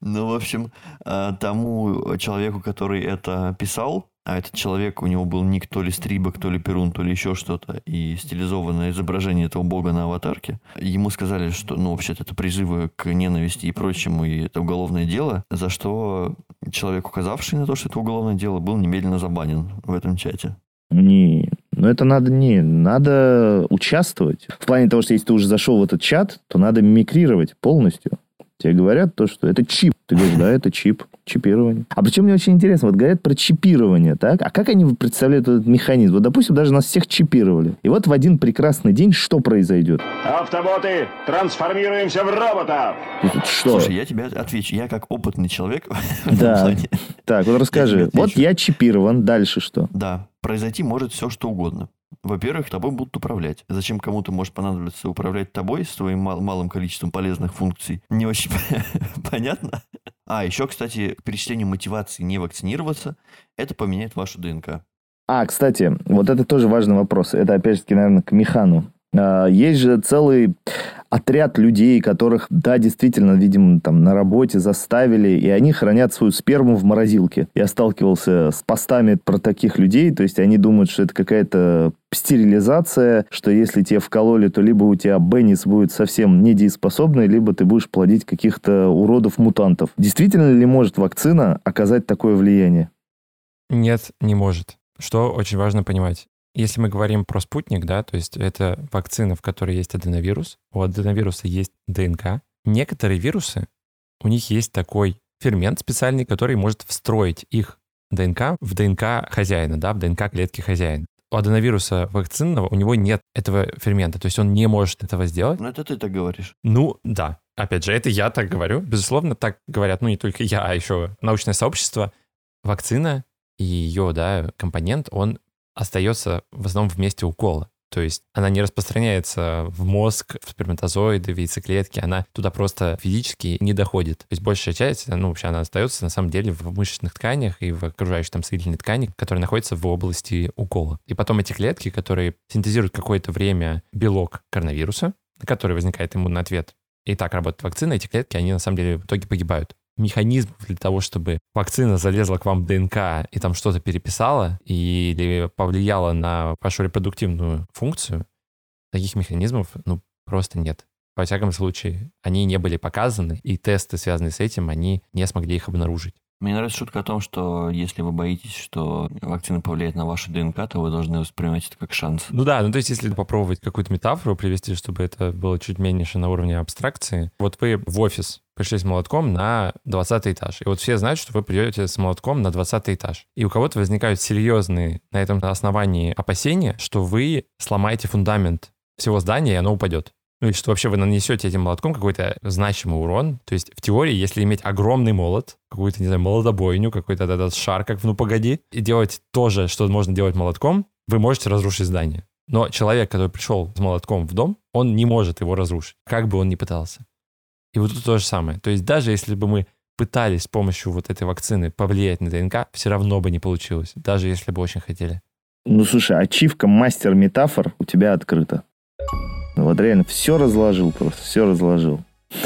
Ну, в общем, а, тому человеку, который это писал, а этот человек, у него был ник то ли Стрибок, то ли Перун, то ли еще что-то, и стилизованное изображение этого бога на аватарке. Ему сказали, что, ну, вообще-то это призывы к ненависти и прочему, и это уголовное дело, за что человек, указавший на то, что это уголовное дело, был немедленно забанен в этом чате. Не, ну это надо не, надо участвовать. В плане того, что если ты уже зашел в этот чат, то надо мимикрировать полностью. Тебе говорят то, что это чип. Ты говоришь, да, это чип, чипирование. А причем мне очень интересно, вот говорят про чипирование, так? А как они представляют этот механизм? Вот, допустим, даже нас всех чипировали. И вот в один прекрасный день что произойдет? Автоботы, трансформируемся в роботов! Что? Слушай, я тебе отвечу. Я как опытный человек Да. Так, вот расскажи. Вот я чипирован, дальше что? Да, произойти может все, что угодно. Во-первых, тобой будут управлять. Зачем кому-то может понадобиться управлять тобой с твоим мал- малым количеством полезных функций? Не очень понятно. А, еще, кстати, к перечислению мотивации не вакцинироваться, это поменяет вашу ДНК. А, кстати, вот это тоже важный вопрос. Это, опять же, наверное, к механу. А, Есть же целый отряд людей, которых, да, действительно, видимо, там на работе заставили, и они хранят свою сперму в морозилке. Я сталкивался с постами про таких людей, то есть они думают, что это какая-то стерилизация, что если тебе вкололи, то либо у тебя Беннис будет совсем недееспособный, либо ты будешь плодить каких-то уродов-мутантов. Действительно ли может вакцина оказать такое влияние? Нет, не может. Что очень важно понимать. Если мы говорим про спутник, да, то есть это вакцина, в которой есть аденовирус, у аденовируса есть ДНК. Некоторые вирусы, у них есть такой фермент специальный, который может встроить их ДНК в ДНК хозяина, да, в ДНК клетки хозяина. У аденовируса вакцинного у него нет этого фермента, то есть он не может этого сделать. Ну, это ты так говоришь. Ну, да. Опять же, это я так говорю. Безусловно, так говорят, ну, не только я, а еще научное сообщество. Вакцина и ее, да, компонент, он остается в основном в месте укола. То есть она не распространяется в мозг, в сперматозоиды, в яйцеклетки, она туда просто физически не доходит. То есть большая часть, ну, вообще она остается на самом деле в мышечных тканях и в окружающей там соединительной ткани, которые находятся в области укола. И потом эти клетки, которые синтезируют какое-то время белок коронавируса, на который возникает иммунный ответ, и так работает вакцина, эти клетки, они на самом деле в итоге погибают механизмов для того, чтобы вакцина залезла к вам в ДНК и там что-то переписала или повлияла на вашу репродуктивную функцию, таких механизмов, ну, просто нет. Во всяком случае, они не были показаны, и тесты, связанные с этим, они не смогли их обнаружить. Мне нравится шутка о том, что если вы боитесь, что вакцина повлияет на вашу ДНК, то вы должны воспринимать это как шанс. Ну да, ну то есть если попробовать какую-то метафору привести, чтобы это было чуть меньше на уровне абстракции. Вот вы в офис пришли с молотком на 20 этаж. И вот все знают, что вы придете с молотком на 20 этаж. И у кого-то возникают серьезные на этом основании опасения, что вы сломаете фундамент всего здания, и оно упадет. Ну и что вообще вы нанесете этим молотком какой-то значимый урон. То есть в теории, если иметь огромный молот, какую-то, не знаю, молотобойню, какой-то этот шар, как «Ну, погоди», и делать то же, что можно делать молотком, вы можете разрушить здание. Но человек, который пришел с молотком в дом, он не может его разрушить, как бы он ни пытался. И вот тут то же самое. То есть даже если бы мы пытались с помощью вот этой вакцины повлиять на ДНК, все равно бы не получилось, даже если бы очень хотели. Ну, слушай, ачивка мастер метафор у тебя открыта. Вот реально, все разложил просто, все разложил.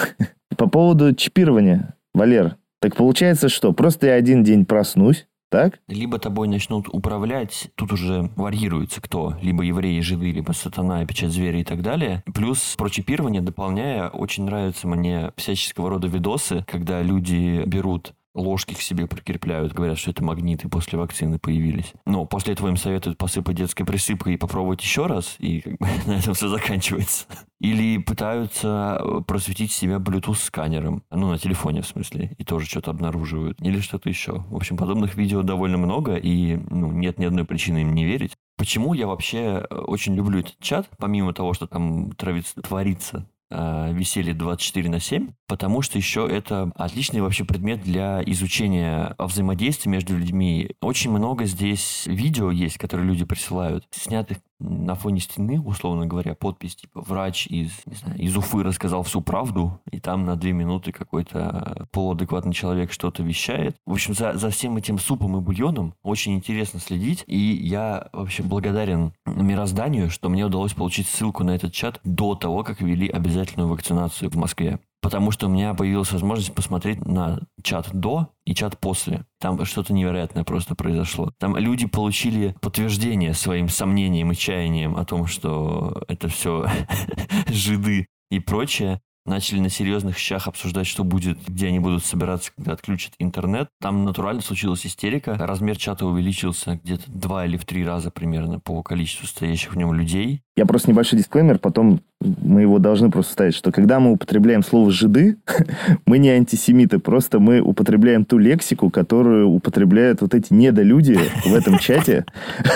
По поводу чипирования, Валер, так получается что? Просто я один день проснусь, так? Либо тобой начнут управлять, тут уже варьируется кто, либо евреи, жиды, либо сатана, печать зверя и так далее. Плюс про чипирование, дополняя, очень нравятся мне всяческого рода видосы, когда люди берут ложки к себе прикрепляют, говорят, что это магниты после вакцины появились. Но после этого им советуют посыпать детской присыпкой и попробовать еще раз, и как бы на этом все заканчивается. Или пытаются э, просветить себя Bluetooth-сканером, ну, на телефоне, в смысле, и тоже что-то обнаруживают. Или что-то еще. В общем, подобных видео довольно много, и ну, нет ни одной причины им не верить. Почему я вообще э, очень люблю этот чат, помимо того, что там травится, творится э, веселье 24 на 7, потому что еще это отличный вообще предмет для изучения взаимодействия между людьми. Очень много здесь видео есть, которые люди присылают, снятых на фоне стены, условно говоря, подпись типа «Врач из, не знаю, из Уфы рассказал всю правду», и там на две минуты какой-то полуадекватный человек что-то вещает. В общем, за, за всем этим супом и бульоном очень интересно следить, и я вообще благодарен мирозданию, что мне удалось получить ссылку на этот чат до того, как ввели обязательную вакцинацию в Москве потому что у меня появилась возможность посмотреть на чат до и чат после. Там что-то невероятное просто произошло. Там люди получили подтверждение своим сомнениям и чаяниям о том, что это все жиды и прочее. Начали на серьезных щах обсуждать, что будет, где они будут собираться, когда отключат интернет. Там натурально случилась истерика. Размер чата увеличился где-то два или в три раза примерно по количеству стоящих в нем людей. Я просто небольшой дисклеймер, потом мы его должны просто ставить, что когда мы употребляем слово «жиды», мы не антисемиты, просто мы употребляем ту лексику, которую употребляют вот эти недолюди в этом чате,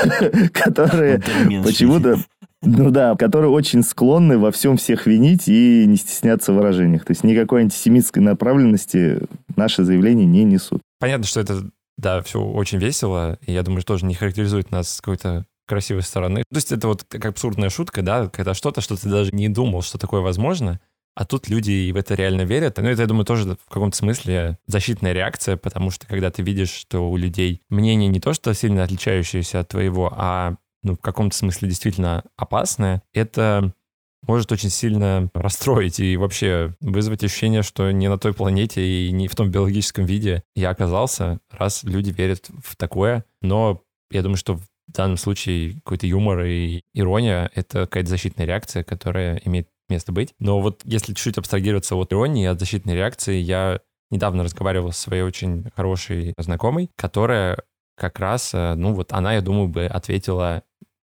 которые почему-то ну да, которые очень склонны во всем всех винить и не стесняться в выражениях. То есть никакой антисемитской направленности наши заявления не несут. Понятно, что это, да, все очень весело, и я думаю, что тоже не характеризует нас с какой-то красивой стороны. То есть это вот как абсурдная шутка, да, когда что-то, что ты даже не думал, что такое возможно, а тут люди и в это реально верят. Ну, это, я думаю, тоже в каком-то смысле защитная реакция, потому что когда ты видишь, что у людей мнение не то, что сильно отличающееся от твоего, а ну, в каком-то смысле действительно опасное, это может очень сильно расстроить и вообще вызвать ощущение, что не на той планете и не в том биологическом виде я оказался, раз люди верят в такое. Но я думаю, что в данном случае какой-то юмор и ирония — это какая-то защитная реакция, которая имеет место быть. Но вот если чуть-чуть абстрагироваться от иронии, от защитной реакции, я недавно разговаривал с своей очень хорошей знакомой, которая как раз, э, ну вот она, я думаю, бы ответила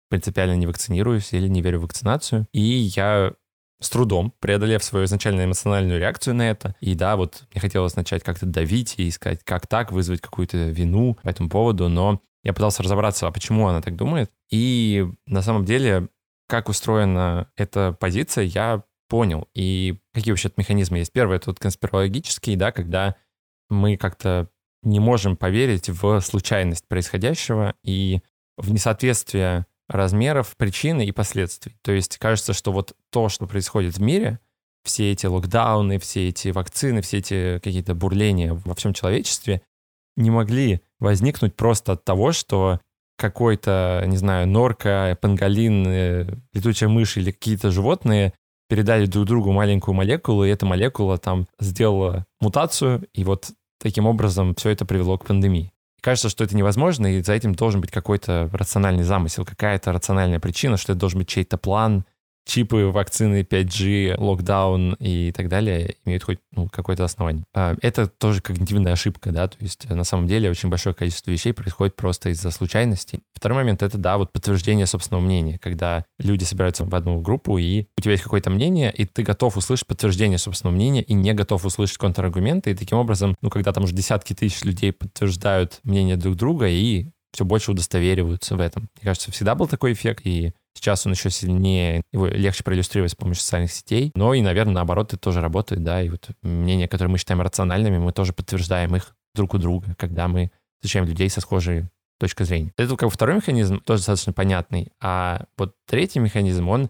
принципиально не вакцинируюсь или не верю в вакцинацию. И я с трудом, преодолев свою изначальную эмоциональную реакцию на это. И да, вот мне хотелось начать как-то давить и искать, как так, вызвать какую-то вину по этому поводу, но я пытался разобраться, а почему она так думает. И на самом деле, как устроена эта позиция, я понял. И какие вообще механизмы есть. Первый, это вот конспирологический, да, когда мы как-то не можем поверить в случайность происходящего и в несоответствие размеров, причины и последствий. То есть кажется, что вот то, что происходит в мире, все эти локдауны, все эти вакцины, все эти какие-то бурления во всем человечестве не могли возникнуть просто от того, что какой-то, не знаю, норка, панголин, э, летучая мышь или какие-то животные передали друг другу маленькую молекулу, и эта молекула там сделала мутацию, и вот таким образом все это привело к пандемии кажется, что это невозможно, и за этим должен быть какой-то рациональный замысел, какая-то рациональная причина, что это должен быть чей-то план, чипы, вакцины, 5G, локдаун и так далее имеют хоть ну, какое-то основание. А, это тоже когнитивная ошибка, да, то есть на самом деле очень большое количество вещей происходит просто из-за случайностей. Второй момент — это, да, вот подтверждение собственного мнения, когда люди собираются в одну группу, и у тебя есть какое-то мнение, и ты готов услышать подтверждение собственного мнения и не готов услышать контраргументы, и таким образом, ну, когда там уже десятки тысяч людей подтверждают мнение друг друга, и все больше удостовериваются в этом. Мне кажется, всегда был такой эффект, и Сейчас он еще сильнее, его легче проиллюстрировать с помощью социальных сетей. Но и, наверное, наоборот, это тоже работает, да, и вот мнения, которые мы считаем рациональными, мы тоже подтверждаем их друг у друга, когда мы встречаем людей со схожей точкой зрения. Это как бы второй механизм, тоже достаточно понятный. А вот третий механизм, он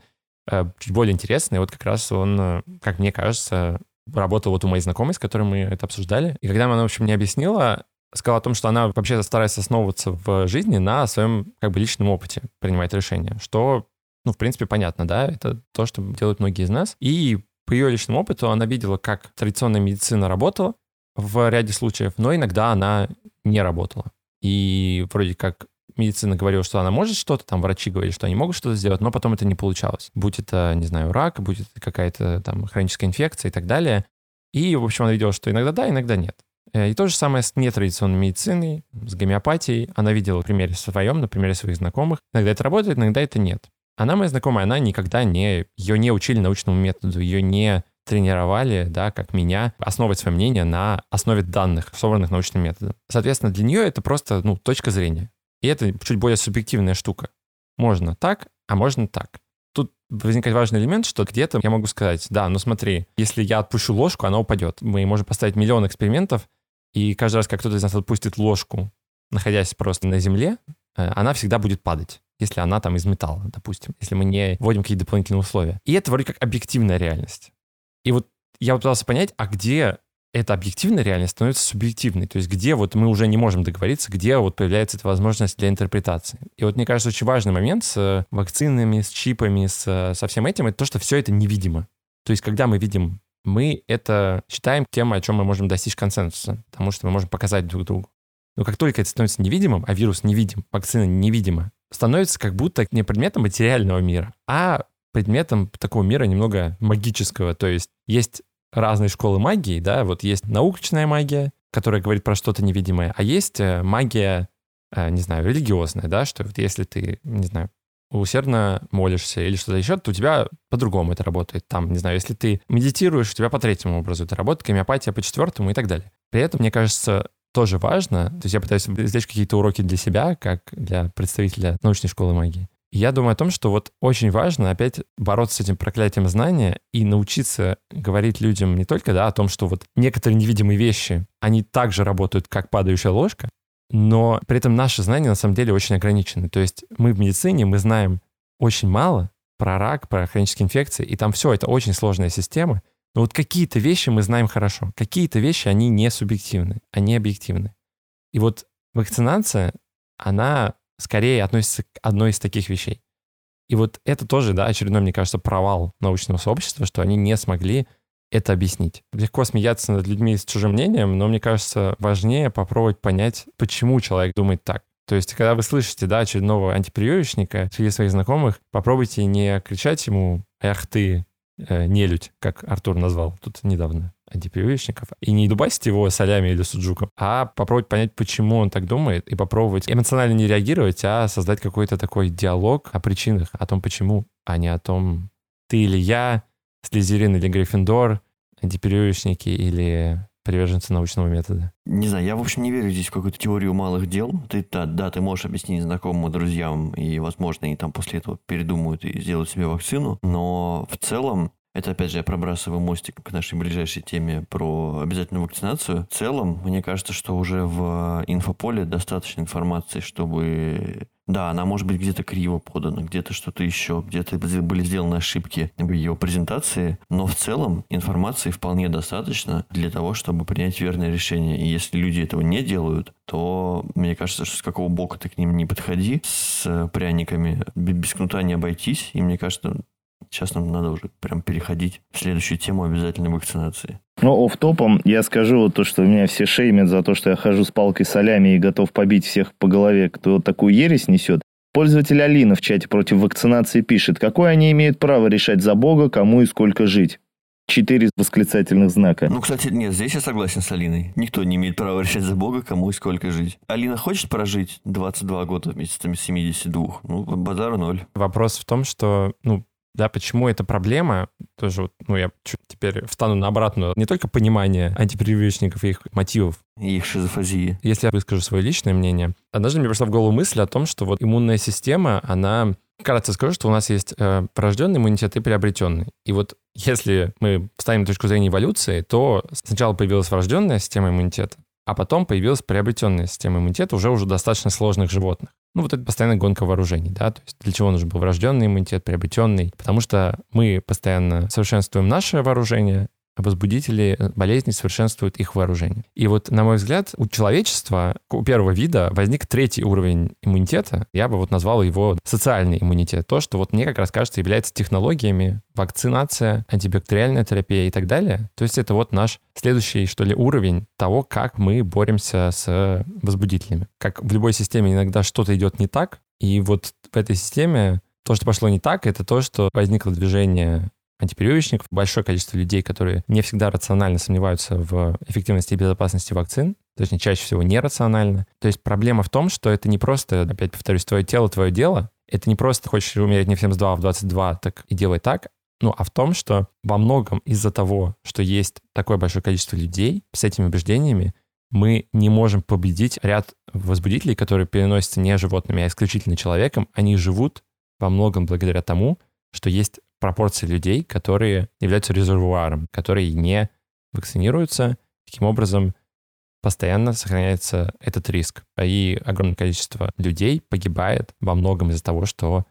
э, чуть более интересный. Вот как раз он, э, как мне кажется, работал вот у моей знакомой, с которой мы это обсуждали. И когда она, в общем, мне объяснила, сказала о том, что она вообще старается основываться в жизни на своем как бы личном опыте принимать решения, что, ну, в принципе, понятно, да, это то, что делают многие из нас. И по ее личному опыту она видела, как традиционная медицина работала в ряде случаев, но иногда она не работала. И вроде как медицина говорила, что она может что-то, там врачи говорили, что они могут что-то сделать, но потом это не получалось. Будь это, не знаю, рак, будь это какая-то там хроническая инфекция и так далее. И, в общем, она видела, что иногда да, иногда нет. Э, и то же самое с нетрадиционной медициной, с гомеопатией. Она видела в примере своем, на примере своих знакомых. Иногда это работает, иногда это нет. Она моя знакомая, она никогда не... Ее не учили научному методу, ее не тренировали, да, как меня, основывать свое мнение на основе данных, собранных научным методом. Соответственно, для нее это просто, ну, точка зрения. И это чуть более субъективная штука. Можно так, а можно так. Тут возникает важный элемент, что где-то я могу сказать, да, ну смотри, если я отпущу ложку, она упадет. Мы можем поставить миллион экспериментов, и каждый раз, как кто-то из нас отпустит ложку, находясь просто на земле, э, она всегда будет падать если она там из металла, допустим, если мы не вводим какие-то дополнительные условия. И это вроде как объективная реальность. И вот я пытался понять, а где эта объективная реальность становится субъективной, то есть где вот мы уже не можем договориться, где вот появляется эта возможность для интерпретации. И вот мне кажется, очень важный момент с вакцинами, с чипами, с, со всем этим, это то, что все это невидимо. То есть когда мы видим мы это считаем тем, о чем мы можем достичь консенсуса, потому что мы можем показать друг другу. Но как только это становится невидимым, а вирус невидим, вакцина невидима, становится как будто не предметом материального мира, а предметом такого мира немного магического. То есть есть разные школы магии, да, вот есть научная магия, которая говорит про что-то невидимое, а есть э, магия, э, не знаю, религиозная, да, что вот если ты, не знаю, усердно молишься или что-то еще, то у тебя по-другому это работает. Там, не знаю, если ты медитируешь, у тебя по третьему образу это работает, гомеопатия по четвертому и так далее. При этом, мне кажется, тоже важно, то есть я пытаюсь извлечь какие-то уроки для себя, как для представителя научной школы магии. И я думаю о том, что вот очень важно опять бороться с этим проклятием знания и научиться говорить людям не только да, о том, что вот некоторые невидимые вещи, они также работают, как падающая ложка, но при этом наши знания на самом деле очень ограничены. То есть мы в медицине, мы знаем очень мало про рак, про хронические инфекции, и там все, это очень сложная система. Но вот какие-то вещи мы знаем хорошо, какие-то вещи, они не субъективны, они объективны. И вот вакцинация, она скорее относится к одной из таких вещей. И вот это тоже, да, очередной, мне кажется, провал научного сообщества, что они не смогли это объяснить. Легко смеяться над людьми с чужим мнением, но мне кажется, важнее попробовать понять, почему человек думает так. То есть, когда вы слышите, да, очередного антипрививочника среди своих знакомых, попробуйте не кричать ему «Эх ты, э, нелюдь», как Артур назвал тут недавно антипрививочников, и не дубасить его солями или суджуком, а попробовать понять, почему он так думает, и попробовать эмоционально не реагировать, а создать какой-то такой диалог о причинах, о том, почему, а не о том, ты или я, Слизерин или Гриффиндор, антипрививочники или приверженцы научного метода. Не знаю, я, в общем, не верю здесь в какую-то теорию малых дел. Ты, да, да, ты можешь объяснить знакомым, друзьям, и, возможно, они там после этого передумают и сделают себе вакцину, но в целом это, опять же, я пробрасываю мостик к нашей ближайшей теме про обязательную вакцинацию. В целом, мне кажется, что уже в инфополе достаточно информации, чтобы... Да, она может быть где-то криво подана, где-то что-то еще, где-то были сделаны ошибки в ее презентации, но в целом информации вполне достаточно для того, чтобы принять верное решение. И если люди этого не делают, то мне кажется, что с какого бока ты к ним не подходи, с пряниками без кнута не обойтись. И мне кажется, Сейчас нам надо уже прям переходить в следующую тему обязательной вакцинации. Ну, оф топом я скажу вот то, что меня все шеймят за то, что я хожу с палкой солями и готов побить всех по голове, кто вот такую ересь несет. Пользователь Алина в чате против вакцинации пишет, какое они имеют право решать за Бога, кому и сколько жить. Четыре восклицательных знака. Ну, кстати, нет, здесь я согласен с Алиной. Никто не имеет права решать за Бога, кому и сколько жить. Алина хочет прожить 22 года вместе с 72? Ну, базара ноль. Вопрос в том, что, ну, да, почему это проблема, тоже вот, ну, я чуть теперь встану на обратную, не только понимание антипрививочников и их мотивов, и их шизофазии. Если я выскажу свое личное мнение, однажды мне пришла в голову мысль о том, что вот иммунная система, она... Вкратце скажу, что у нас есть э, порожденный иммунитет и приобретенный. И вот если мы ставим точку зрения эволюции, то сначала появилась врожденная система иммунитета, а потом появилась приобретенная система иммунитета уже уже достаточно сложных животных. Ну, вот это постоянная гонка вооружений, да, то есть для чего нужен был врожденный иммунитет, приобретенный, потому что мы постоянно совершенствуем наше вооружение, возбудители э, болезней совершенствуют их вооружение. И вот, на мой взгляд, у человечества, у первого вида возник третий уровень иммунитета. Я бы вот назвал его социальный иммунитет. То, что вот мне как раз кажется является технологиями, вакцинация, антибактериальная терапия и так далее. То есть это вот наш следующий, что ли, уровень того, как мы боремся с возбудителями. Как в любой системе иногда что-то идет не так, и вот в этой системе то, что пошло не так, это то, что возникло движение антипрививочников, большое количество людей, которые не всегда рационально сомневаются в эффективности и безопасности вакцин, точнее, чаще всего нерационально. То есть проблема в том, что это не просто, опять повторюсь, твое тело, твое дело, это не просто хочешь умереть не в 72, а в 22, так и делай так, ну, а в том, что во многом из-за того, что есть такое большое количество людей с этими убеждениями, мы не можем победить ряд возбудителей, которые переносятся не животными, а исключительно человеком. Они живут во многом благодаря тому, что есть пропорции людей, которые являются резервуаром, которые не вакцинируются. Таким образом, постоянно сохраняется этот риск. И огромное количество людей погибает во многом из-за того, что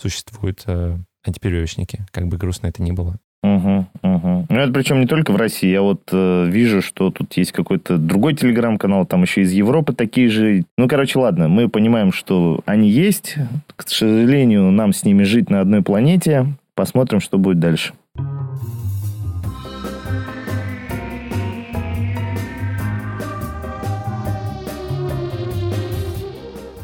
существуют э, антипрививочники, как бы грустно это ни было. Угу, угу. Ну, это причем не только в России. Я вот э, вижу, что тут есть какой-то другой телеграм-канал, там еще из Европы такие же. Ну, короче, ладно, мы понимаем, что они есть. К сожалению, нам с ними жить на одной планете. Посмотрим, что будет дальше.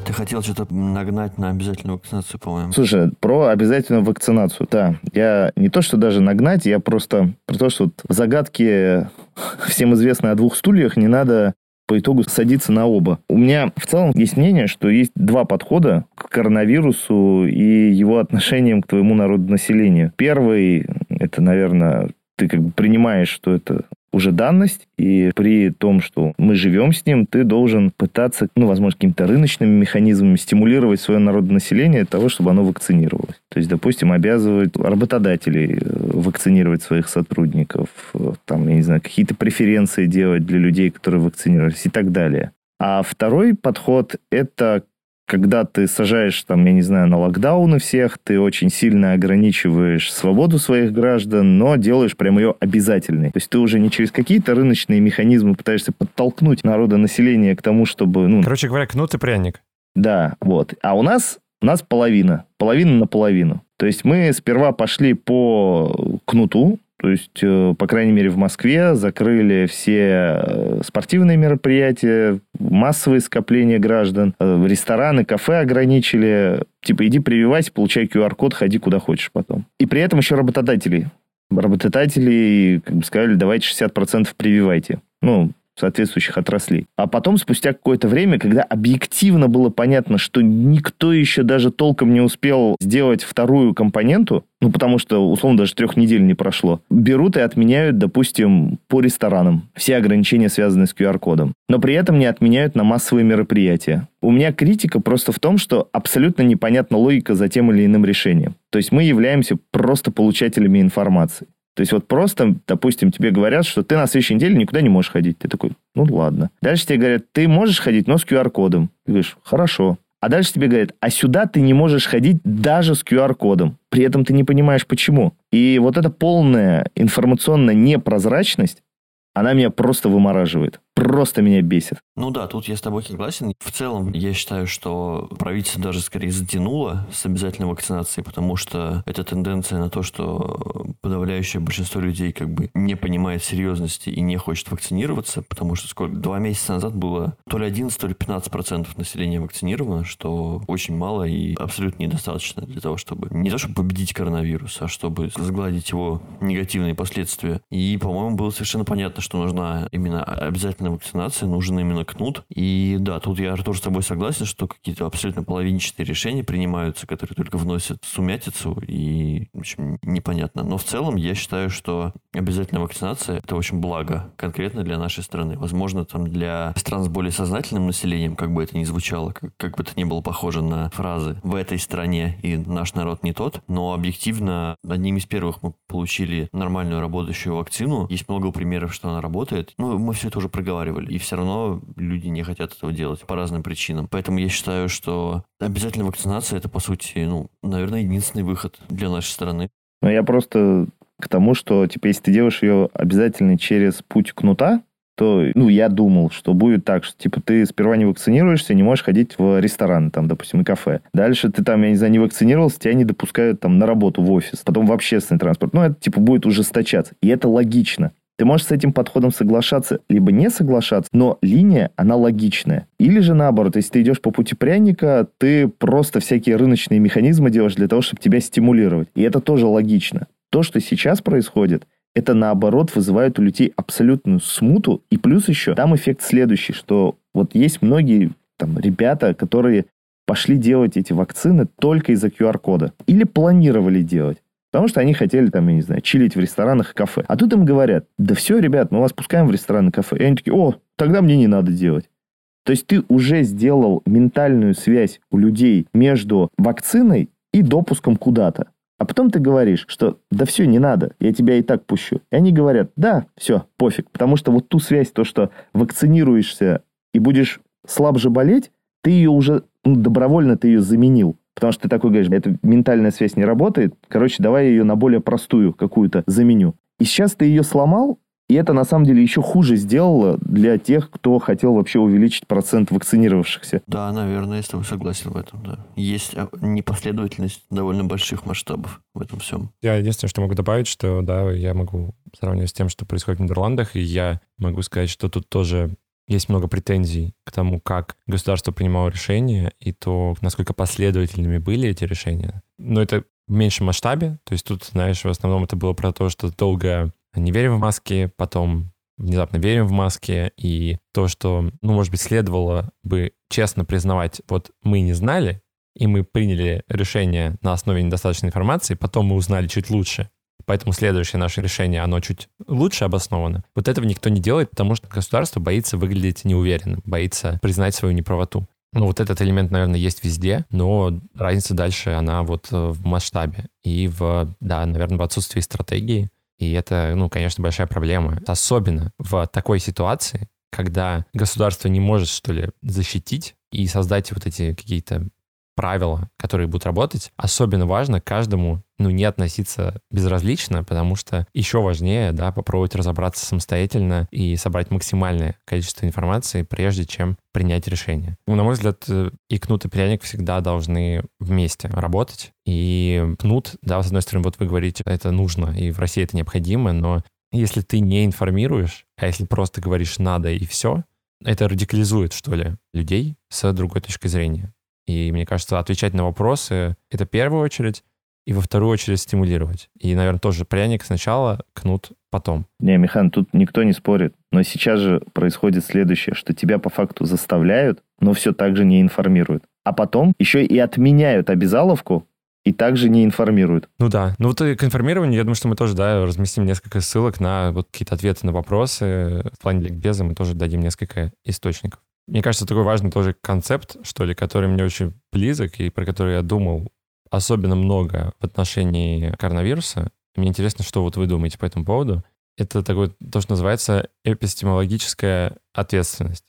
Ты хотел что-то нагнать на обязательную вакцинацию, по-моему. Слушай, про обязательную вакцинацию, да. Я не то, что даже нагнать, я просто про то, что вот в загадке всем известной о двух стульях не надо по итогу садиться на оба. У меня в целом есть мнение, что есть два подхода к коронавирусу и его отношениям к твоему народу населению. Первый, это, наверное, ты как бы принимаешь, что это уже данность, и при том, что мы живем с ним, ты должен пытаться, ну, возможно, какими-то рыночными механизмами стимулировать свое народонаселение того, чтобы оно вакцинировалось. То есть, допустим, обязывать работодателей э, вакцинировать своих сотрудников, э, там, я не знаю, какие-то преференции делать для людей, которые вакцинировались и так далее. А второй подход – это когда ты сажаешь, там, я не знаю, на локдауны всех, ты очень сильно ограничиваешь свободу своих граждан, но делаешь прям ее обязательной. То есть ты уже не через какие-то рыночные механизмы пытаешься подтолкнуть народонаселение к тому, чтобы... Ну, Короче говоря, кнут и пряник. Да, вот. А у нас, у нас половина. Половина на половину. То есть мы сперва пошли по кнуту, то есть, э, по крайней мере, в Москве закрыли все э, спортивные мероприятия, массовые скопления граждан, э, рестораны, кафе ограничили. Типа, иди прививайся, получай QR-код, ходи куда хочешь потом. И при этом еще работодатели. Работодатели как бы, сказали, давайте 60% прививайте. Ну, соответствующих отраслей. А потом, спустя какое-то время, когда объективно было понятно, что никто еще даже толком не успел сделать вторую компоненту, ну, потому что, условно, даже трех недель не прошло, берут и отменяют, допустим, по ресторанам все ограничения, связанные с QR-кодом. Но при этом не отменяют на массовые мероприятия. У меня критика просто в том, что абсолютно непонятна логика за тем или иным решением. То есть мы являемся просто получателями информации. То есть вот просто, допустим, тебе говорят, что ты на следующей неделе никуда не можешь ходить. Ты такой, ну ладно. Дальше тебе говорят, ты можешь ходить, но с QR-кодом. Ты говоришь, хорошо. А дальше тебе говорят, а сюда ты не можешь ходить даже с QR-кодом. При этом ты не понимаешь, почему. И вот эта полная информационная непрозрачность, она меня просто вымораживает просто меня бесит. Ну да, тут я с тобой согласен. В целом, я считаю, что правительство даже скорее затянуло с обязательной вакцинацией, потому что это тенденция на то, что подавляющее большинство людей как бы не понимает серьезности и не хочет вакцинироваться, потому что сколько, два месяца назад было то ли 11, то ли 15 процентов населения вакцинировано, что очень мало и абсолютно недостаточно для того, чтобы не то, чтобы победить коронавирус, а чтобы сгладить его негативные последствия. И, по-моему, было совершенно понятно, что нужна именно обязательная вакцинации нужен именно кнут. И да, тут я тоже с тобой согласен, что какие-то абсолютно половинчатые решения принимаются, которые только вносят сумятицу и, в общем, непонятно. Но в целом я считаю, что обязательная вакцинация – это очень благо конкретно для нашей страны. Возможно, там для стран с более сознательным населением, как бы это ни звучало, как, как бы это ни было похоже на фразы «в этой стране» и «наш народ не тот», но объективно одним из первых мы получили нормальную работающую вакцину. Есть много примеров, что она работает. Ну, мы все это уже проговорили разговаривали. И все равно люди не хотят этого делать по разным причинам. Поэтому я считаю, что обязательно вакцинация это, по сути, ну, наверное, единственный выход для нашей страны. Но я просто к тому, что, типа, если ты делаешь ее обязательно через путь кнута, то, ну, я думал, что будет так, что, типа, ты сперва не вакцинируешься, не можешь ходить в ресторан, там, допустим, и кафе. Дальше ты там, я не знаю, не вакцинировался, тебя не допускают там на работу в офис, потом в общественный транспорт. Ну, это, типа, будет ужесточаться. И это логично. Ты можешь с этим подходом соглашаться, либо не соглашаться, но линия, она логичная. Или же наоборот, если ты идешь по пути пряника, ты просто всякие рыночные механизмы делаешь для того, чтобы тебя стимулировать. И это тоже логично. То, что сейчас происходит, это наоборот вызывает у людей абсолютную смуту. И плюс еще там эффект следующий, что вот есть многие там ребята, которые пошли делать эти вакцины только из-за QR-кода. Или планировали делать. Потому что они хотели, там, я не знаю, чилить в ресторанах и кафе. А тут им говорят, да все, ребят, мы вас пускаем в рестораны и кафе. И они такие, о, тогда мне не надо делать. То есть ты уже сделал ментальную связь у людей между вакциной и допуском куда-то. А потом ты говоришь, что да все, не надо, я тебя и так пущу. И они говорят, да, все, пофиг. Потому что вот ту связь, то, что вакцинируешься и будешь слабже болеть, ты ее уже, ну, добровольно ты ее заменил. Потому что ты такой говоришь, эта ментальная связь не работает, короче, давай я ее на более простую какую-то заменю. И сейчас ты ее сломал, и это на самом деле еще хуже сделало для тех, кто хотел вообще увеличить процент вакцинировавшихся. Да, наверное, я с тобой согласен в этом, да. Есть а, непоследовательность довольно больших масштабов в этом всем. Я единственное, что могу добавить, что да, я могу сравнивать с тем, что происходит в Нидерландах, и я могу сказать, что тут тоже есть много претензий к тому, как государство принимало решения и то, насколько последовательными были эти решения. Но это в меньшем масштабе. То есть тут, знаешь, в основном это было про то, что долго не верим в маски, потом внезапно верим в маски, и то, что, ну, может быть, следовало бы честно признавать, вот мы не знали, и мы приняли решение на основе недостаточной информации, потом мы узнали чуть лучше, поэтому следующее наше решение, оно чуть лучше обосновано. Вот этого никто не делает, потому что государство боится выглядеть неуверенным, боится признать свою неправоту. Ну, вот этот элемент, наверное, есть везде, но разница дальше, она вот э, в масштабе и в, да, наверное, в отсутствии стратегии. И это, ну, конечно, большая проблема. Особенно в такой ситуации, когда государство не может, что ли, защитить и создать вот эти какие-то правила, которые будут работать. Особенно важно каждому ну, не относиться безразлично, потому что еще важнее, да, попробовать разобраться самостоятельно и собрать максимальное количество информации, прежде чем принять решение. Ну, на мой взгляд, э, и кнут, и пряник всегда должны вместе работать. И кнут, да, с одной стороны, вот вы говорите, это нужно, и в России это необходимо, но если ты не информируешь, а если просто говоришь «надо» и все, это радикализует, что ли, людей с другой точки зрения. И мне кажется, отвечать на вопросы — это в первую очередь, и во вторую очередь стимулировать. И, наверное, тоже пряник сначала, кнут потом. Не, Михан, тут никто не спорит. Но сейчас же происходит следующее, что тебя по факту заставляют, но все так же не информируют. А потом еще и отменяют обязаловку, и также не информируют. Ну да. Ну вот и к информированию, я думаю, что мы тоже, да, разместим несколько ссылок на вот какие-то ответы на вопросы. В плане ликбеза мы тоже дадим несколько источников. Мне кажется, такой важный тоже концепт, что ли, который мне очень близок и про который я думал особенно много в отношении коронавируса. Мне интересно, что вот вы думаете по этому поводу. Это такое, то, что называется эпистемологическая ответственность.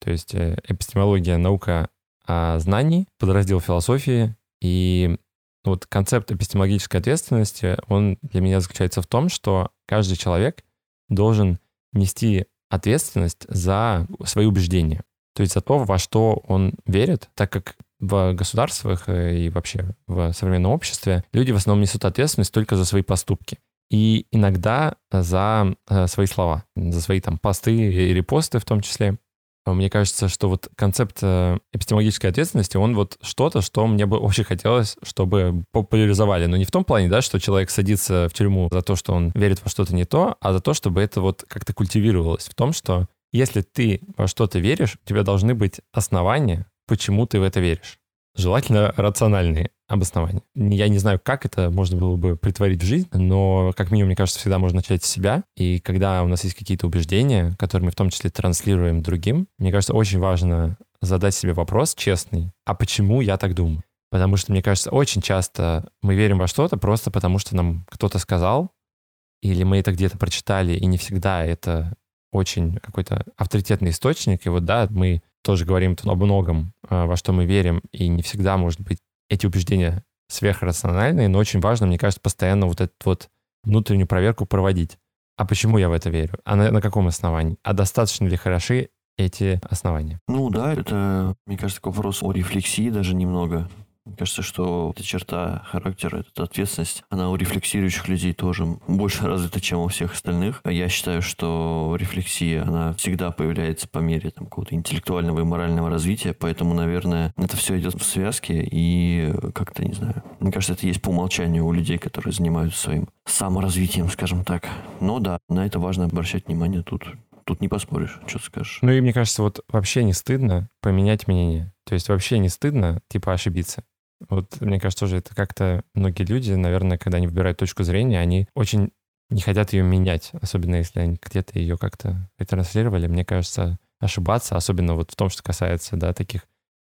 То есть э, эпистемология — наука о знании, подраздел философии. И вот концепт эпистемологической ответственности, он для меня заключается в том, что каждый человек должен нести ответственность за свои убеждения. То есть за то, во что он верит, так как в государствах э, и вообще в современном обществе люди в основном несут ответственность только за свои поступки. И иногда за э, свои слова, за свои там посты и репосты в том числе. Мне кажется, что вот концепт э, эпистемологической ответственности, он вот что-то, что мне бы очень хотелось, чтобы популяризовали. Но не в том плане, да, что человек садится в тюрьму за то, что он верит во что-то не то, а за то, чтобы это вот как-то культивировалось в том, что если ты во что-то веришь, у тебя должны быть основания, почему ты в это веришь. Желательно рациональные обоснования. Я не знаю, как это можно было бы притворить в жизнь, но, как минимум, мне кажется, всегда можно начать с себя. И когда у нас есть какие-то убеждения, которые мы в том числе транслируем другим, мне кажется, очень важно задать себе вопрос честный, а почему я так думаю? Потому что, мне кажется, очень часто мы верим во что-то просто потому, что нам кто-то сказал, или мы это где-то прочитали, и не всегда это очень какой-то авторитетный источник, и вот, да, мы тоже говорим о многом, а, во что мы верим, и не всегда, может быть, эти убеждения сверхрациональные, но очень важно, мне кажется, постоянно вот эту вот внутреннюю проверку проводить. А почему я в это верю? А на, на каком основании? А достаточно ли хороши эти основания? Ну да, это, мне кажется, вопрос о рефлексии даже немного. Мне кажется, что эта черта характера, эта ответственность, она у рефлексирующих людей тоже больше развита, чем у всех остальных. Я считаю, что рефлексия, она всегда появляется по мере там, какого-то интеллектуального и морального развития, поэтому, наверное, это все идет в связке и как-то, не знаю, мне кажется, это есть по умолчанию у людей, которые занимаются своим саморазвитием, скажем так. Но да, на это важно обращать внимание тут. Тут не поспоришь, что скажешь. Ну и мне кажется, вот вообще не стыдно поменять мнение. То есть вообще не стыдно, типа, ошибиться. Вот мне кажется, тоже это как-то многие люди, наверное, когда они выбирают точку зрения, они очень не хотят ее менять, особенно если они где-то ее как-то ретранслировали. Мне кажется, ошибаться, особенно вот в том, что касается, да, таких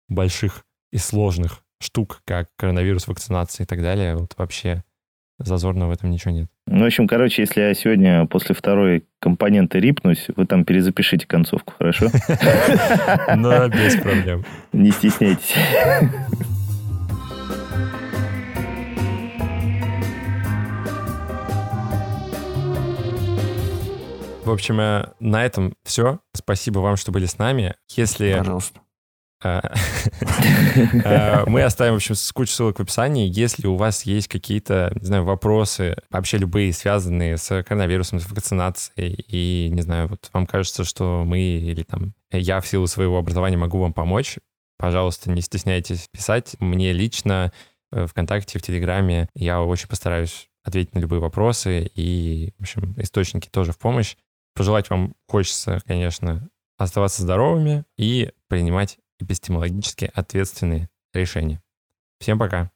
больших и сложных штук, как коронавирус, вакцинация и так далее, вот вообще зазорного в этом ничего нет. Ну, в общем, короче, если я сегодня после второй компоненты рипнусь, вы там перезапишите концовку, хорошо? Ну, без проблем. Не стесняйтесь. В общем, э, на этом все. Спасибо вам, что были с нами. Если Пожалуйста. А, а, мы оставим, в общем, кучу ссылок в описании. Если у вас есть какие-то, не знаю, вопросы, вообще любые, связанные с коронавирусом, с вакцинацией, и, не знаю, вот вам кажется, что мы или там я в силу своего образования могу вам помочь, пожалуйста, не стесняйтесь писать. Мне лично э, ВКонтакте, в Телеграме я очень постараюсь ответить на любые вопросы, и, в общем, источники тоже в помощь. Пожелать вам хочется, конечно, оставаться здоровыми и принимать эпистемологически ответственные решения. Всем пока.